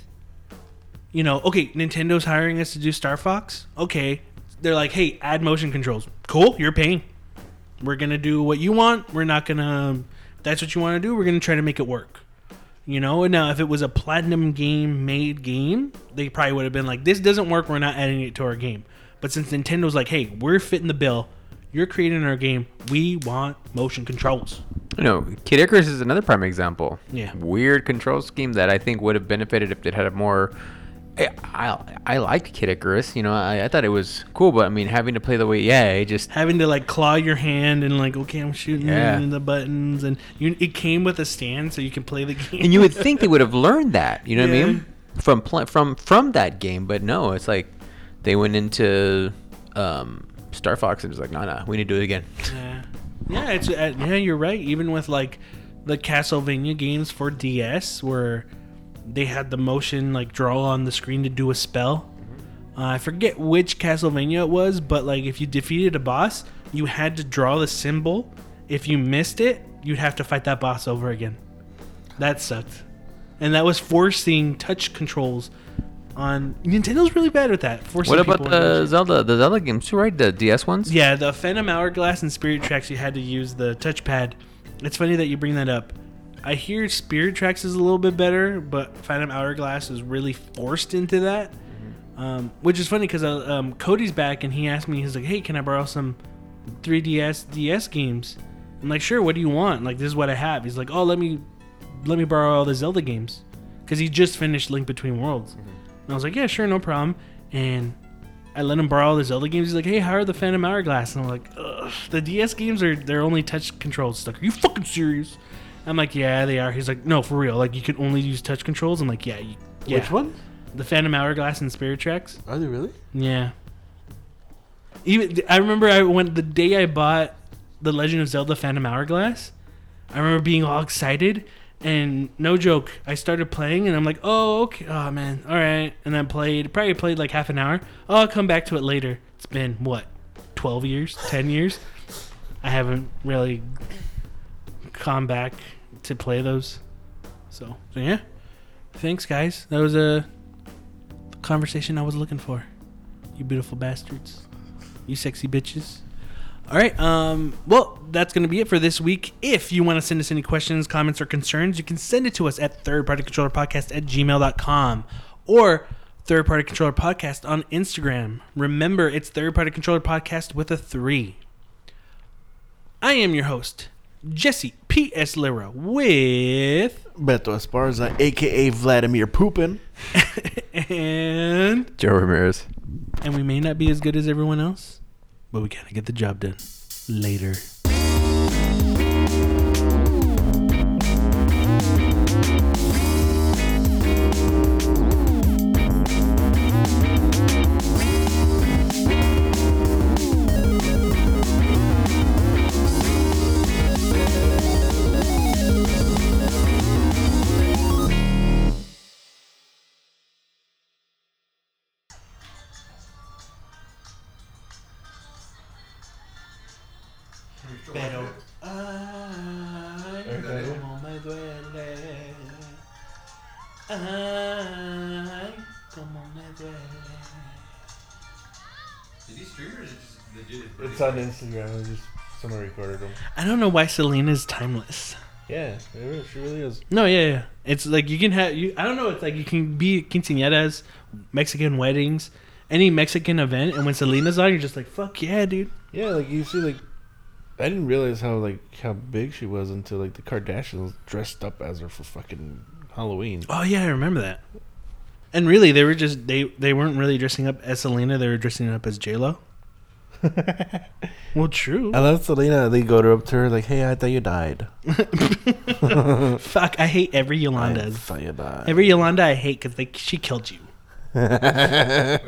you know, okay, Nintendo's hiring us to do Star Fox. Okay, they're like, hey, add motion controls. Cool, you're paying. We're gonna do what you want. We're not gonna. That's what you want to do. We're gonna try to make it work. You know. And now, if it was a platinum game made game, they probably would have been like, this doesn't work. We're not adding it to our game. But since Nintendo's like, hey, we're fitting the bill. You're creating our game. We want motion controls. You know, Kid Icarus is another prime example. Yeah. Weird control scheme that I think would have benefited if it had a more. I I, I liked Kid Icarus. You know, I, I thought it was cool, but I mean, having to play the way, yeah, it just having to like claw your hand and like okay i'm shooting Yeah. the buttons and you, it came with a stand so you can play the game and you would think they would have learned that. You know what I mean? From pl- from from that game, but no, it's like they went into um, Star Fox and was like, nah, nah, we need to do it again. yeah yeah it's uh, yeah you're right even with like the castlevania games for ds where they had the motion like draw on the screen to do a spell uh, i forget which castlevania it was but like if you defeated a boss you had to draw the symbol if you missed it you'd have to fight that boss over again that sucked and that was forcing touch controls on Nintendo's really bad with that. Forcing what about the. Zelda the Zelda games too? Right, the DS ones. Yeah, the Phantom Hourglass and Spirit Tracks, you had to use the touchpad. It's funny that you bring that up. I hear Spirit Tracks is a little bit better, but Phantom Hourglass is really forced into that. Um, which is funny because uh, um, Cody's back and he asked me, he's like, hey, can I borrow some 3DS DS games? I'm like, sure, what do you want? Like, this is what I have. He's like, oh, let me let me borrow all the Zelda games. Because he just finished Link Between Worlds. And I was like, yeah, sure, no problem. And I let him borrow all the Zelda games. He's like, "Hey, how are the Phantom Hourglass?" And I'm like, Ugh, "The DS games are they're only touch controls." Like, "Are you fucking serious?" I'm like, "Yeah, they are." He's like, "No, for real. Like, you can only use touch controls." I'm like, "Yeah, you, yeah." Which one? The Phantom Hourglass and Spirit Tracks. Are they really? Yeah. Even I remember I went the day I bought the Legend of Zelda Phantom Hourglass. I remember being all excited and no joke, I started playing and I'm like, "Oh, okay. Oh man. All right." And I played probably played like half an hour. Oh, I'll come back to it later. It's been what? 12 years? 10 years? I haven't really come back to play those. So, so yeah. Thanks guys. That was a conversation I was looking for. You beautiful bastards. You sexy bitches. All right. Um, well, that's going to be it for this week. If you want to send us any questions, comments, or concerns, you can send it to us at thirdpartycontrollerpodcast at gmail.com or Third Party Controller Podcast on Instagram. Remember, it's Third Party Controller Podcast with a three. I am your host, Jesse P.S. Lira, with. Beto Esparza, aka Vladimir Poopin. and. Joe Ramirez. And we may not be as good as everyone else, but we gotta get the job done. Later. It's on Instagram. I just Someone recorded them. I don't know why Selena's timeless. Yeah, really- she really is. No, yeah, yeah. It's like you can have you. I don't know. It's like you can be quinceañeras, Mexican weddings, any Mexican event, and when Selena's on, you're just like, fuck yeah, dude. Yeah, like you see, like I didn't realize how like how big she was until like the Kardashians dressed up as her for fucking Halloween. Oh yeah, I remember that. And really, they were just they they weren't really dressing up as Selena. They were dressing up as J Lo. Well, true. I love Selena. They go to up to her like, "Hey, I thought you died. Fuck, I hate every I Yolanda. thought you died." Every Yolanda I hate because she killed you.